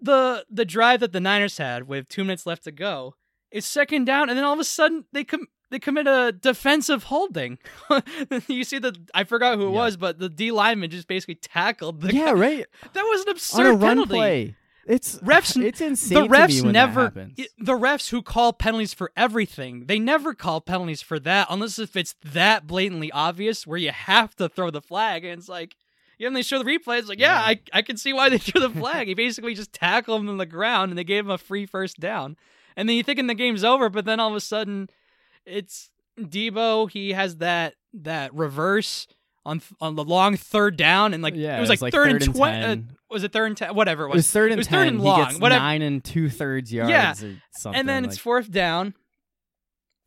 the the drive that the Niners had with two minutes left to go is second down, and then all of a sudden they com- they commit a defensive holding. you see the I forgot who it Yeah. was, but the D lineman just basically tackled the yeah, right. That was an absurd penalty. It's Refs- (laughs) It's insane. the refs never That happens. i- the refs who call penalties for everything they never call penalties for that unless if it's that blatantly obvious where you have to throw the flag and it's like yeah, and they show the replay. It's like, yeah, Yeah. I, I can see why they (laughs) threw the flag. he basically just tackled him on the ground and they gave him a free first down. And then you thinking the game's over, but then all of a sudden, it's Deebo. He has that that reverse on on the long third down, and like Yeah, it was it like, was like third, third and twenty. Uh, 10. was it third and ten? Whatever it It was. was third and was ten. third and he long, gets whatever. nine and two thirds yards. Yeah. or something. and then like, it's fourth down,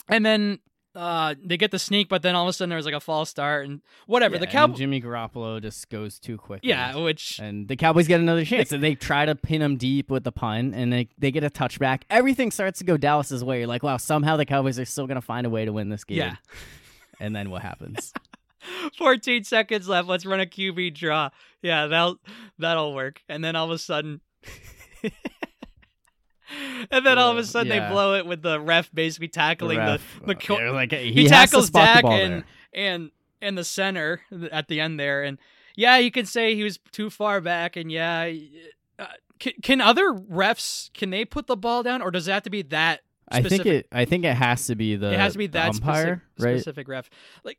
and then uh, they get the sneak, but then all of a sudden there was like a false start and whatever. yeah, the Cowboys, Jimmy Garoppolo just goes too quick. yeah, which And the Cowboys get another chance, and they try to pin him deep with the punt, and they, they get a touchback. Everything starts to go Dallas's way. You're like, wow, somehow the Cowboys are still going to find a way to win this game. yeah. And then what happens? (laughs) (laughs) 14 seconds left. Let's run a QB draw. Yeah, that'll that'll work. And then all of a sudden (laughs) And then all of a sudden yeah. they blow it with the ref basically tackling the ref, the, uh, co- yeah, like, he, he, tackles the Dak and and and the center at the end there and yeah, you could say he was too far back and yeah, uh, can, can other refs can they put the ball down or does it have to be that I think it. I think it has to be the. it has to be that umpire, specific, right? specific ref. Like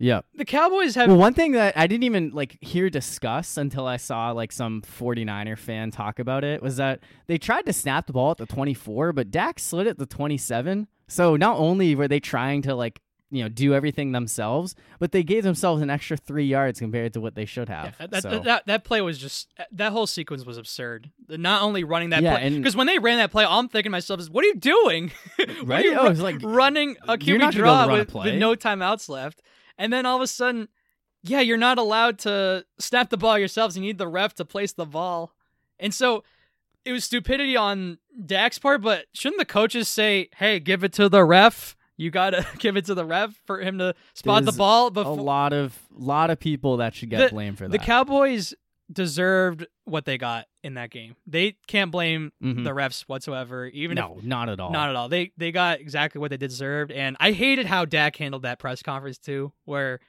Yeah. the Cowboys have Well, one thing that I didn't even like hear discuss until I saw like some 49er fan talk about it was that they tried to snap the ball at the 24, but Dak slid at the 27. So not only were they trying to like you know do everything themselves, but they gave themselves an extra three yards compared to what they should have. Yeah, that, So- that, that that play was just that whole sequence was absurd. Not only running that Yeah, play because when they ran that play, all I'm thinking to myself is, "What are you doing? (laughs) What are Right? you Oh, ru- like, running a QB not gonna be able to draw run a with, play. with no timeouts left, and then all of a sudden, yeah, you're not allowed to snap the ball yourselves. You need the ref to place the ball, and so it was stupidity on Dak's part. But shouldn't the coaches say, "Hey, give it to the ref"? You gotta (laughs) give it to the ref for him to spot the There's ball a lot of lot of people that should get The- blamed for that. the Cowboys deserved what they got in that game. They can't blame Mhm. the refs whatsoever. Even if no, not at all. not at all. They they got exactly what they deserved, and I hated how Dak handled that press conference too, where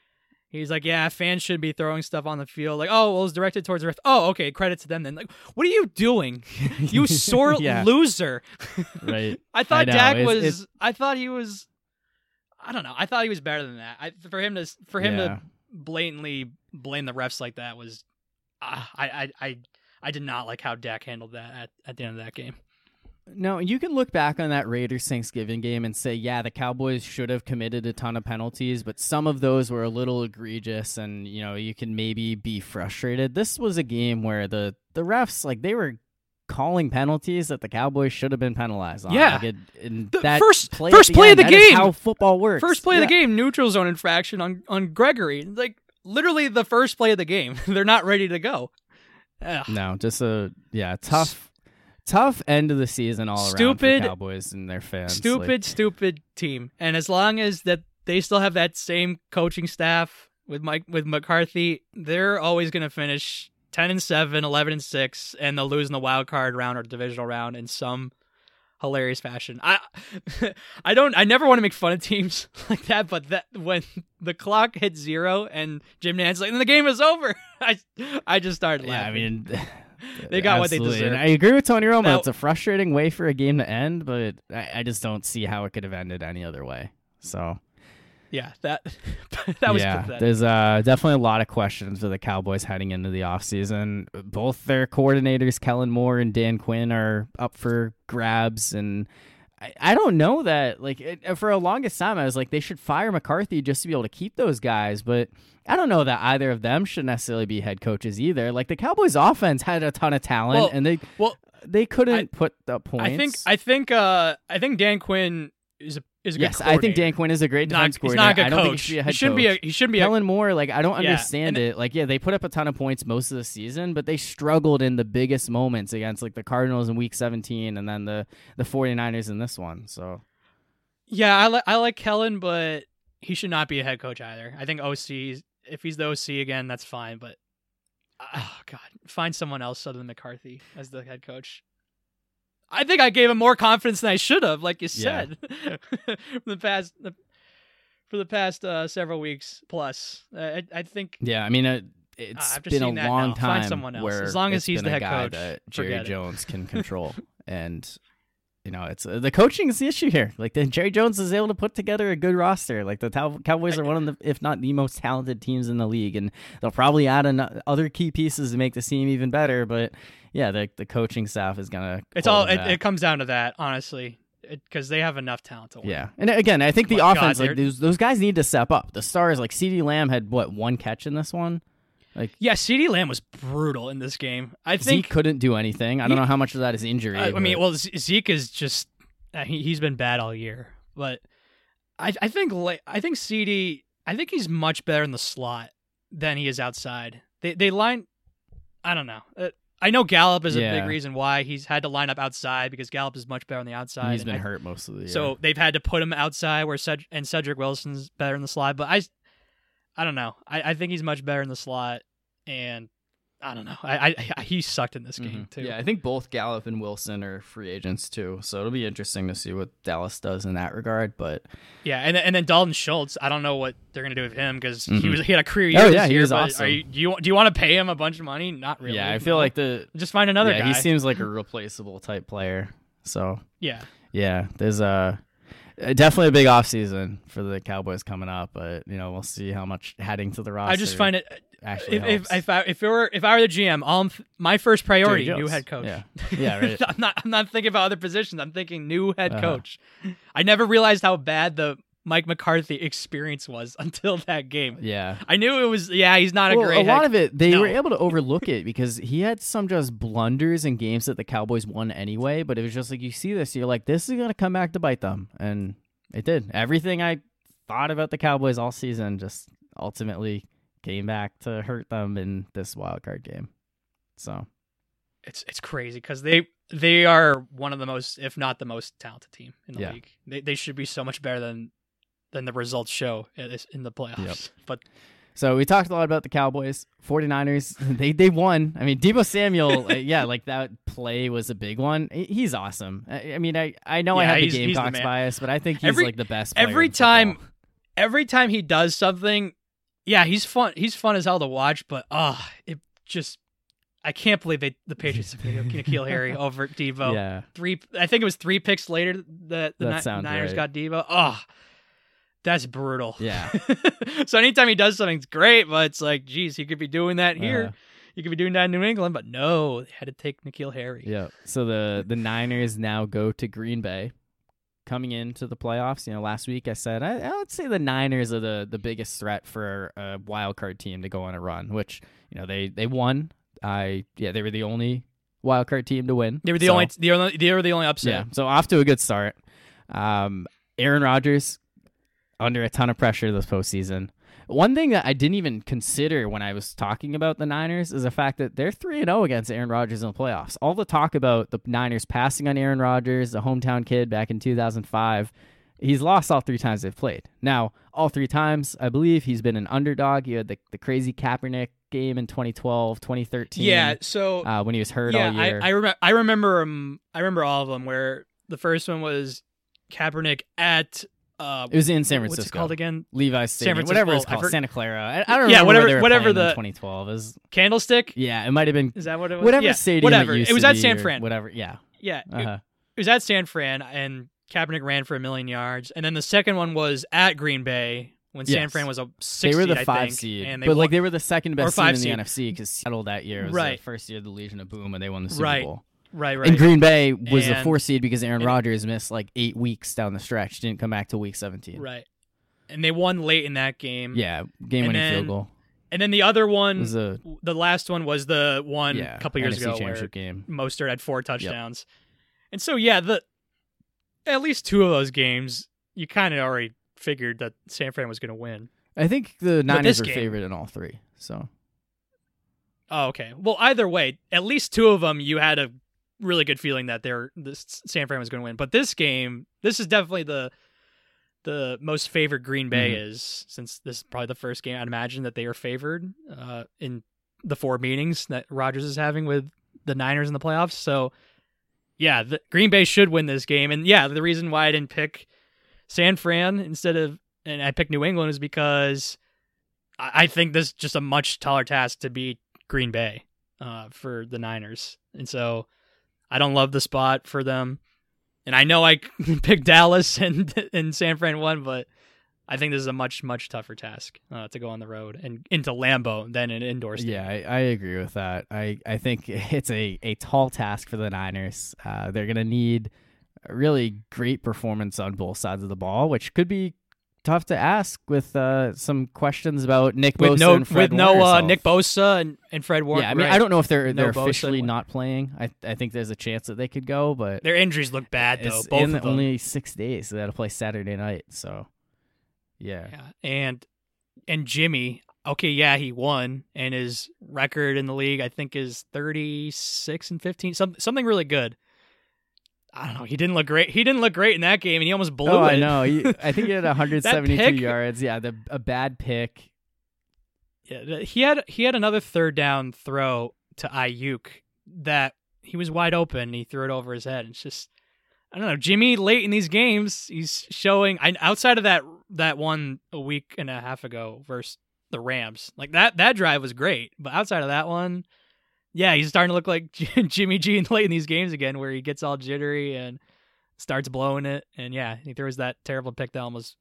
he's like, "Yeah, fans should be throwing stuff on the field." Like, "Oh, well, it's directed towards the ref." Oh, okay, credit to them then. Like, what are you doing, (laughs) you sore Yeah. loser? (laughs) right. (laughs) I thought know, Dak it's- was. it's- I thought he was. I don't know. I thought he was better than that. I, for him to for him Yeah. to blatantly blame the refs like that was, Ah, I, I I I did not like how Dak handled that at, at the end of that game. No, you can look back on that Raiders Thanksgiving game and say, yeah, the Cowboys should have committed a ton of penalties, but some of those were a little egregious, and you know you can maybe be frustrated. This was a game where the the refs like they were calling penalties that the Cowboys should have been penalized on. Yeah. Like, it, The that first- play first play of the game! how football works. First play Yeah. of the game, neutral zone infraction on on Gregory. Like literally the first play of the game. (laughs) They're not ready to go. Ugh. No, just a yeah tough. Tough end of the season all around Stupid- for Cowboys and their fans. Like, stupid, stupid team. And as long as that they still have that same coaching staff with Mike with McCarthy, they're always going to finish 10 and 7, 11 and 6 and they'll lose in the wild card round or divisional round in some hilarious fashion. I (laughs) I don't I never want to make fun of teams (laughs) like that, but that when the clock hit 0 and Jim Nantz like and the game is over, (laughs) I I just started yeah, I mean, They got what they absolutely. And deserved. I agree with Tony Romo. Now- it's a frustrating way for a game to end, but I, I just don't see how it could have ended any other way. So yeah, that (laughs) that was yeah, pathetic. there's uh, definitely a lot of questions for the Cowboys heading into the offseason. Both their coordinators, Kellen Moore and Dan Quinn, are up for grabs, and I, I don't know that. Like it, for a longest time, I was like they should fire McCarthy just to be able to keep those guys, but. I don't know that either of them should necessarily be head coaches either. Like the Cowboys' offense had a ton of talent, Well- and they well, they couldn't I- put the points. I think I think uh I think Dan Quinn is a is a yes, I think Dan. Quinn is a great Not- defense he's coordinator. not a good I don't coach. think he should be a head shouldn't coach. be a he shouldn't be a Kellen Moore, like I don't Yeah, understand and- it. Like, yeah, they put up a ton of points most of the season, but they struggled in the biggest moments against like the Cardinals in week 17 and then the the 49ers in this one. So Yeah, I like I like Kellen, but he should not be a head coach either. I think OC if he's the OC again, that's fine, but oh god, find someone else other than McCarthy as the head coach. I think I gave him more confidence than I should have, like you Yeah. said, for (laughs) the past for the past uh, several weeks plus. Uh, I, I think yeah, I mean it, it's been a long now, find someone else. where As long as he's the head coach, that Jerry. Jones can (laughs) control and. You know, it's uh, the coaching is the issue here. Like, the Jerry Jones is able to put together a good roster. Like, the Cow- Cowboys are one of the, if not the most talented teams in the league, and they'll probably add an- other key pieces to make the team even better. But yeah, the the coaching staff is gonna. it's all it, it comes down to that, honestly, because they have enough talent to win. Yeah, and again, I think the My God, offense, like those, those guys need to step up. The stars, like CeeDee Lamb, had what one catch in this one. Like yeah, CeeDee Lamb was brutal in this game. I think Zeke couldn't do anything. I don't He- know how much of that is injury. I, I mean, well, Zeke is just uh, he, he's been bad all year, but I I think I think CeeDee I think he's much better in the slot than he is outside. They they line. I don't know. Uh, I know Gallup is a big reason why he's had to line up outside because Gallup is much better on the outside. He's been I- hurt most of the year. So they've had to put him outside where Ced- and Cedric Wilson's better in the slot. But I, I don't know. I, I think he's much better in the slot, and I don't know. I, I he sucked in this game Mhm. too. Yeah, I think both Gallup and Wilson are free agents too. So it'll be interesting to see what Dallas does in that regard. But Yeah, and then, and then Dalton Schultz. I don't know what they're gonna do with him because he Mhm. was he had a career year. Oh, this yeah, he year, was awesome. Are you, do you do you want to pay him a bunch of money? Not really. yeah, I feel no. like the just find another yeah, guy. he seems like a replaceable type player. So (laughs) yeah, yeah, there's a definitely a big off season for the Cowboys coming up. But you know, we'll see how much heading to the roster. I just find it. actually If if helps. if I, if it were if I were the GM, all I'm my first priority new head coach. Yeah, yeah, right. (laughs) I'm not I'm not thinking about other positions. I'm thinking new head Uh-huh. coach. I never realized how bad the Mike McCarthy experience was (laughs) until that game. Yeah. I knew it was. Yeah, he's not well, a great. a lot head- of it they No. were able to overlook it because he had some just blunders in games that the Cowboys won anyway. But it was just like you see this, you're like, this is gonna come back to bite them, and it did. Everything I thought about the Cowboys all season just ultimately came back to hurt them in this wild card game. So it's it's crazy because they they are one of the most, if not the most talented team in the Yeah. league. They they should be so much better than than the results show in the playoffs. Yep. (laughs) But So we talked a lot about the Cowboys, 49ers. (laughs) They they won. I mean, Deebo Samuel, (laughs) uh, yeah, like that play was a big one. He's awesome. I, I mean, I, I know I have the he's- he's the Gamecocks bias, but I think he's Every- like the best. player every in football. time- every time he does something, yeah, he's fun. He's fun as hell to watch. But ah, it just I can't believe they the Patriots have N'Keal Harry over Deebo. yeah, Three, I think it was three picks later that the That Ni- Niners right. got Deebo. Oh, that's brutal. yeah. (laughs) so anytime he does something, it's great. But it's like, geez, he could be doing that here. Uh, You could be doing that in New England, but no, they had to take N'Keal Harry. yeah. So the the Niners now go to Green Bay, coming into the playoffs. You know, last week I said I, I would say the Niners are the the biggest threat for a wild card team to go on a run. Which you know they they won. I yeah they were the only wild card team to win. They were the So- only, the only, they were the only upset. Yeah, so off to a good start. Um, Aaron Rodgers under a ton of pressure this postseason. One thing that I didn't even consider when I was talking about the Niners is the fact that they're 3 and 0 against Aaron Rodgers in the playoffs. All the talk about the Niners passing on Aaron Rodgers, the hometown kid back in 2005, he's lost all three times they've played. Now, all three times, I believe he's been an underdog. You had the, the crazy Kaepernick game in 2012, 2013. Yeah. So Uh, when he was hurt yeah, all year. I I, rem- I remember um, I remember all of them. Where the first one was Kaepernick at uh, it was in San what's Francisco. it called again? Levi's Stadium, Francisco- whatever it's called, Santa Clara. I, I don't Yeah, remember whatever- where they were whatever the- 2012 is. Candlestick. yeah, it might have been Is that what it was? whatever yeah, stadium. Whatever. It, It, was at San Fran. Whatever. Yeah. Yeah. It, Uh-huh. it was at San Fran, and Kaepernick ran for a million yards, and then the second one was at Green Bay when San Yes. Fran was a six. They were the I five think, seed, and they but won- like they were the second best team in seed. the NFC because Seattle that year was Right. the first year of the Legion of Boom, and they won the Super Right. Bowl. Right, right. And Green Bay was the And- four seed because Aaron Rodgers missed like eight weeks down the stretch, didn't come back till week 17. right, and they won late in that game. Yeah, game winning field goal and then the other one, was a the last one was the one yeah a couple years NFC ago where championship game. Mostert had four touchdowns. And so yeah, the at least two of those games you kind of already figured that San Fran was going to win. I think the Niners were game- favored in all three. So Oh, okay. Well, either way, at least two of them you had a really good feeling that they're this San Fran was going to win. But this game, this is definitely the the most favored Green Bay Mhm. is since this is probably the first game I'd imagine that they are favored uh, in the four meetings that Rodgers is having with the Niners in the playoffs. So, yeah, the, Green Bay should win this game. And yeah, the reason why I didn't pick San Fran instead of and I picked New England is because I, I think this is just a much taller task to beat Green Bay uh, for the Niners, and so I don't love the spot for them. And I know I (laughs) picked Dallas and and San Fran won, but I think this is a much much tougher task uh, to go on the road and into Lambeau than an indoor stadium. Yeah, I, I agree with that. I, I think (laughs) it's a, a tall task for the Niners. Uh, they're to need a really great performance on both sides of the ball, which could be tough to ask with uh, some questions about Nick Bosa no and Fred with no uh. Nick Bosa and, and Fred Warner. Yeah, I mean, right. I don't know if they're No they're Bosa officially not playing. I I think there's a chance that they could go, but Their injuries look bad though. it's Both in of them. only six days. So they got to play Saturday night. So, yeah. Yeah, and and Jimmy, okay, yeah, he won, and his record in the league, I think, is thirty six and fifteen, some something really good. I don't know. He didn't look great. He didn't look great in that game, and he almost blew oh, it. I know. He, (laughs) I think he had 172 pick- yards. Yeah, the a bad pick. Yeah, he had he had another third down throw to Aiyuk that he was wide open. He threw it over his head. It's just I don't know. Jimmy late in these games, he's showing. I, outside of that that one a week and a half ago versus the Rams, like that that drive was great. But outside of that one, yeah, he's starting to look like (laughs) Jimmy G in late in these games again, where he gets all jittery and starts blowing it. And yeah, he throws that terrible pick that almost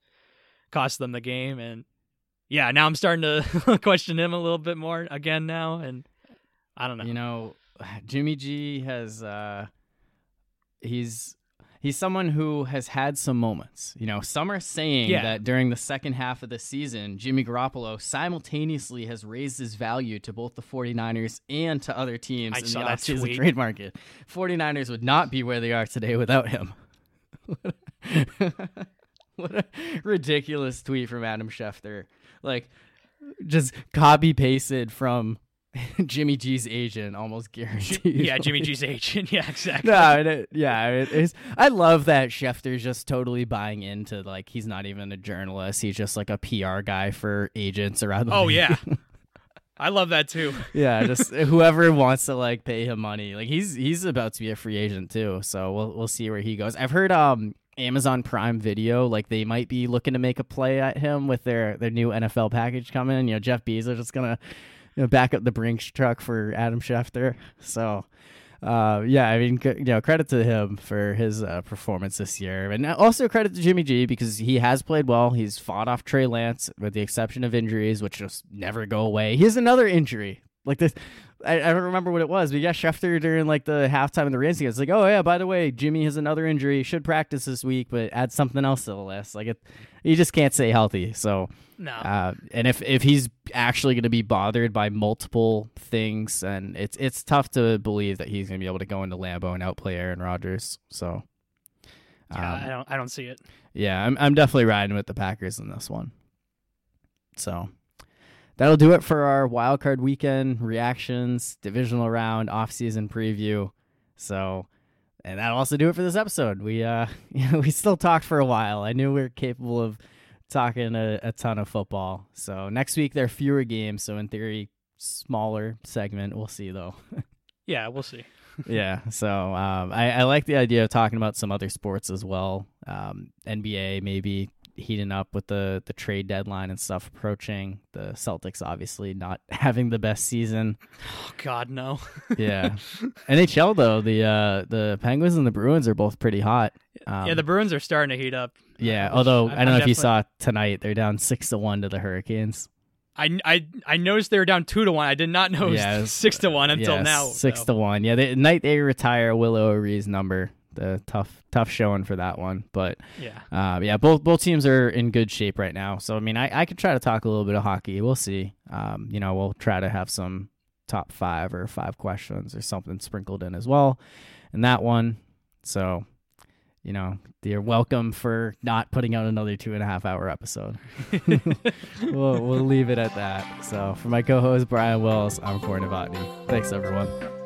cost them the game. And yeah, now I'm starting to (laughs) question him a little bit more again now, and I don't know. You know, (sighs) Jimmy G has uh he's he's someone who has had some moments. You know, some are saying Yeah. that during the second half of the season, Jimmy Garoppolo simultaneously has raised his value to both the 49ers and to other teams I in saw the offseason trade market. 49ers would not be where they are today without him. (laughs) what a ridiculous tweet from Adam Schefter. Like, just copy pasted from (laughs) Jimmy G's agent, almost guaranteed. Yeah, Jimmy G's (laughs) agent. Yeah, exactly. no, it, it- yeah, it's. I love that Schefter's just totally buying into like he's not even a journalist; he's just like a PR guy for agents around the Oh league. yeah. (laughs) I love that too. yeah, just whoever wants to like pay him money. Like he's he's about to be a free agent too, so we'll we'll see where he goes. I've heard um Amazon Prime Video like they might be looking to make a play at him with their their new NFL package coming. You know, Jeff Bezos is just gonna you know, back up the Brinks truck for Adam Schefter. So. Uh, yeah, I mean, you know, credit to him for his uh, performance this year, and also credit to Jimmy G because he has played well. He's fought off Trey Lance, with the exception of injuries, which just never go away. He has another injury, like this. I, I don't remember what it was, but yeah, Schefter during like the halftime of the Rams game, it's like, oh yeah, by the way, Jimmy has another injury, should practice this week, but add something else to the list. Like it, you just can't stay healthy. So No. uh, and if if he's actually going to be bothered by multiple things, and it's it's tough to believe that he's going to be able to go into Lambeau and outplay Aaron Rodgers. So, yeah, um, I don't I don't see it. yeah, I'm I'm definitely riding with the Packers in this one. So that'll do it for our wild card weekend reactions, divisional round, off-season preview. So and that'll also do it for this episode. We uh (laughs) you know, we still talked for a while. I knew we were capable of talking a, a ton of football. So next week there are fewer games, so in theory smaller segment. We'll see though. (laughs) Yeah, we'll see. yeah. So um, I, I like the idea of talking about some other sports as well. Um, NBA maybe heating up with the the trade deadline and stuff approaching. The Celtics obviously not (laughs) having the best season. Oh God, no. Yeah. (laughs) NHL though the uh, the Penguins and the Bruins are both pretty hot. Um, yeah, the Bruins are starting to heat up. yeah. Although I'm- I don't know I'm if you saw tonight, they're down six to one to the Hurricanes. I, I, I noticed they were down two to one. I did not know it was Yeah, (laughs) six to one until Yeah, now. six so. to one. Yeah, the night they retire Willie O'Ree's number. The tough tough showing for that one, but. Yeah. Uh, yeah, both both teams are in good shape right now. So I mean, I, I could try to talk a little bit of hockey. We'll see. Um, you know, we'll try to have some top five or five questions or something sprinkled in as well in that one. So, you know, you're welcome for not putting out another two and a half hour episode. (laughs) (laughs) we'll we'll leave it at that. So for my co-host Brian Wells, I'm Corey Novotny. Thanks everyone.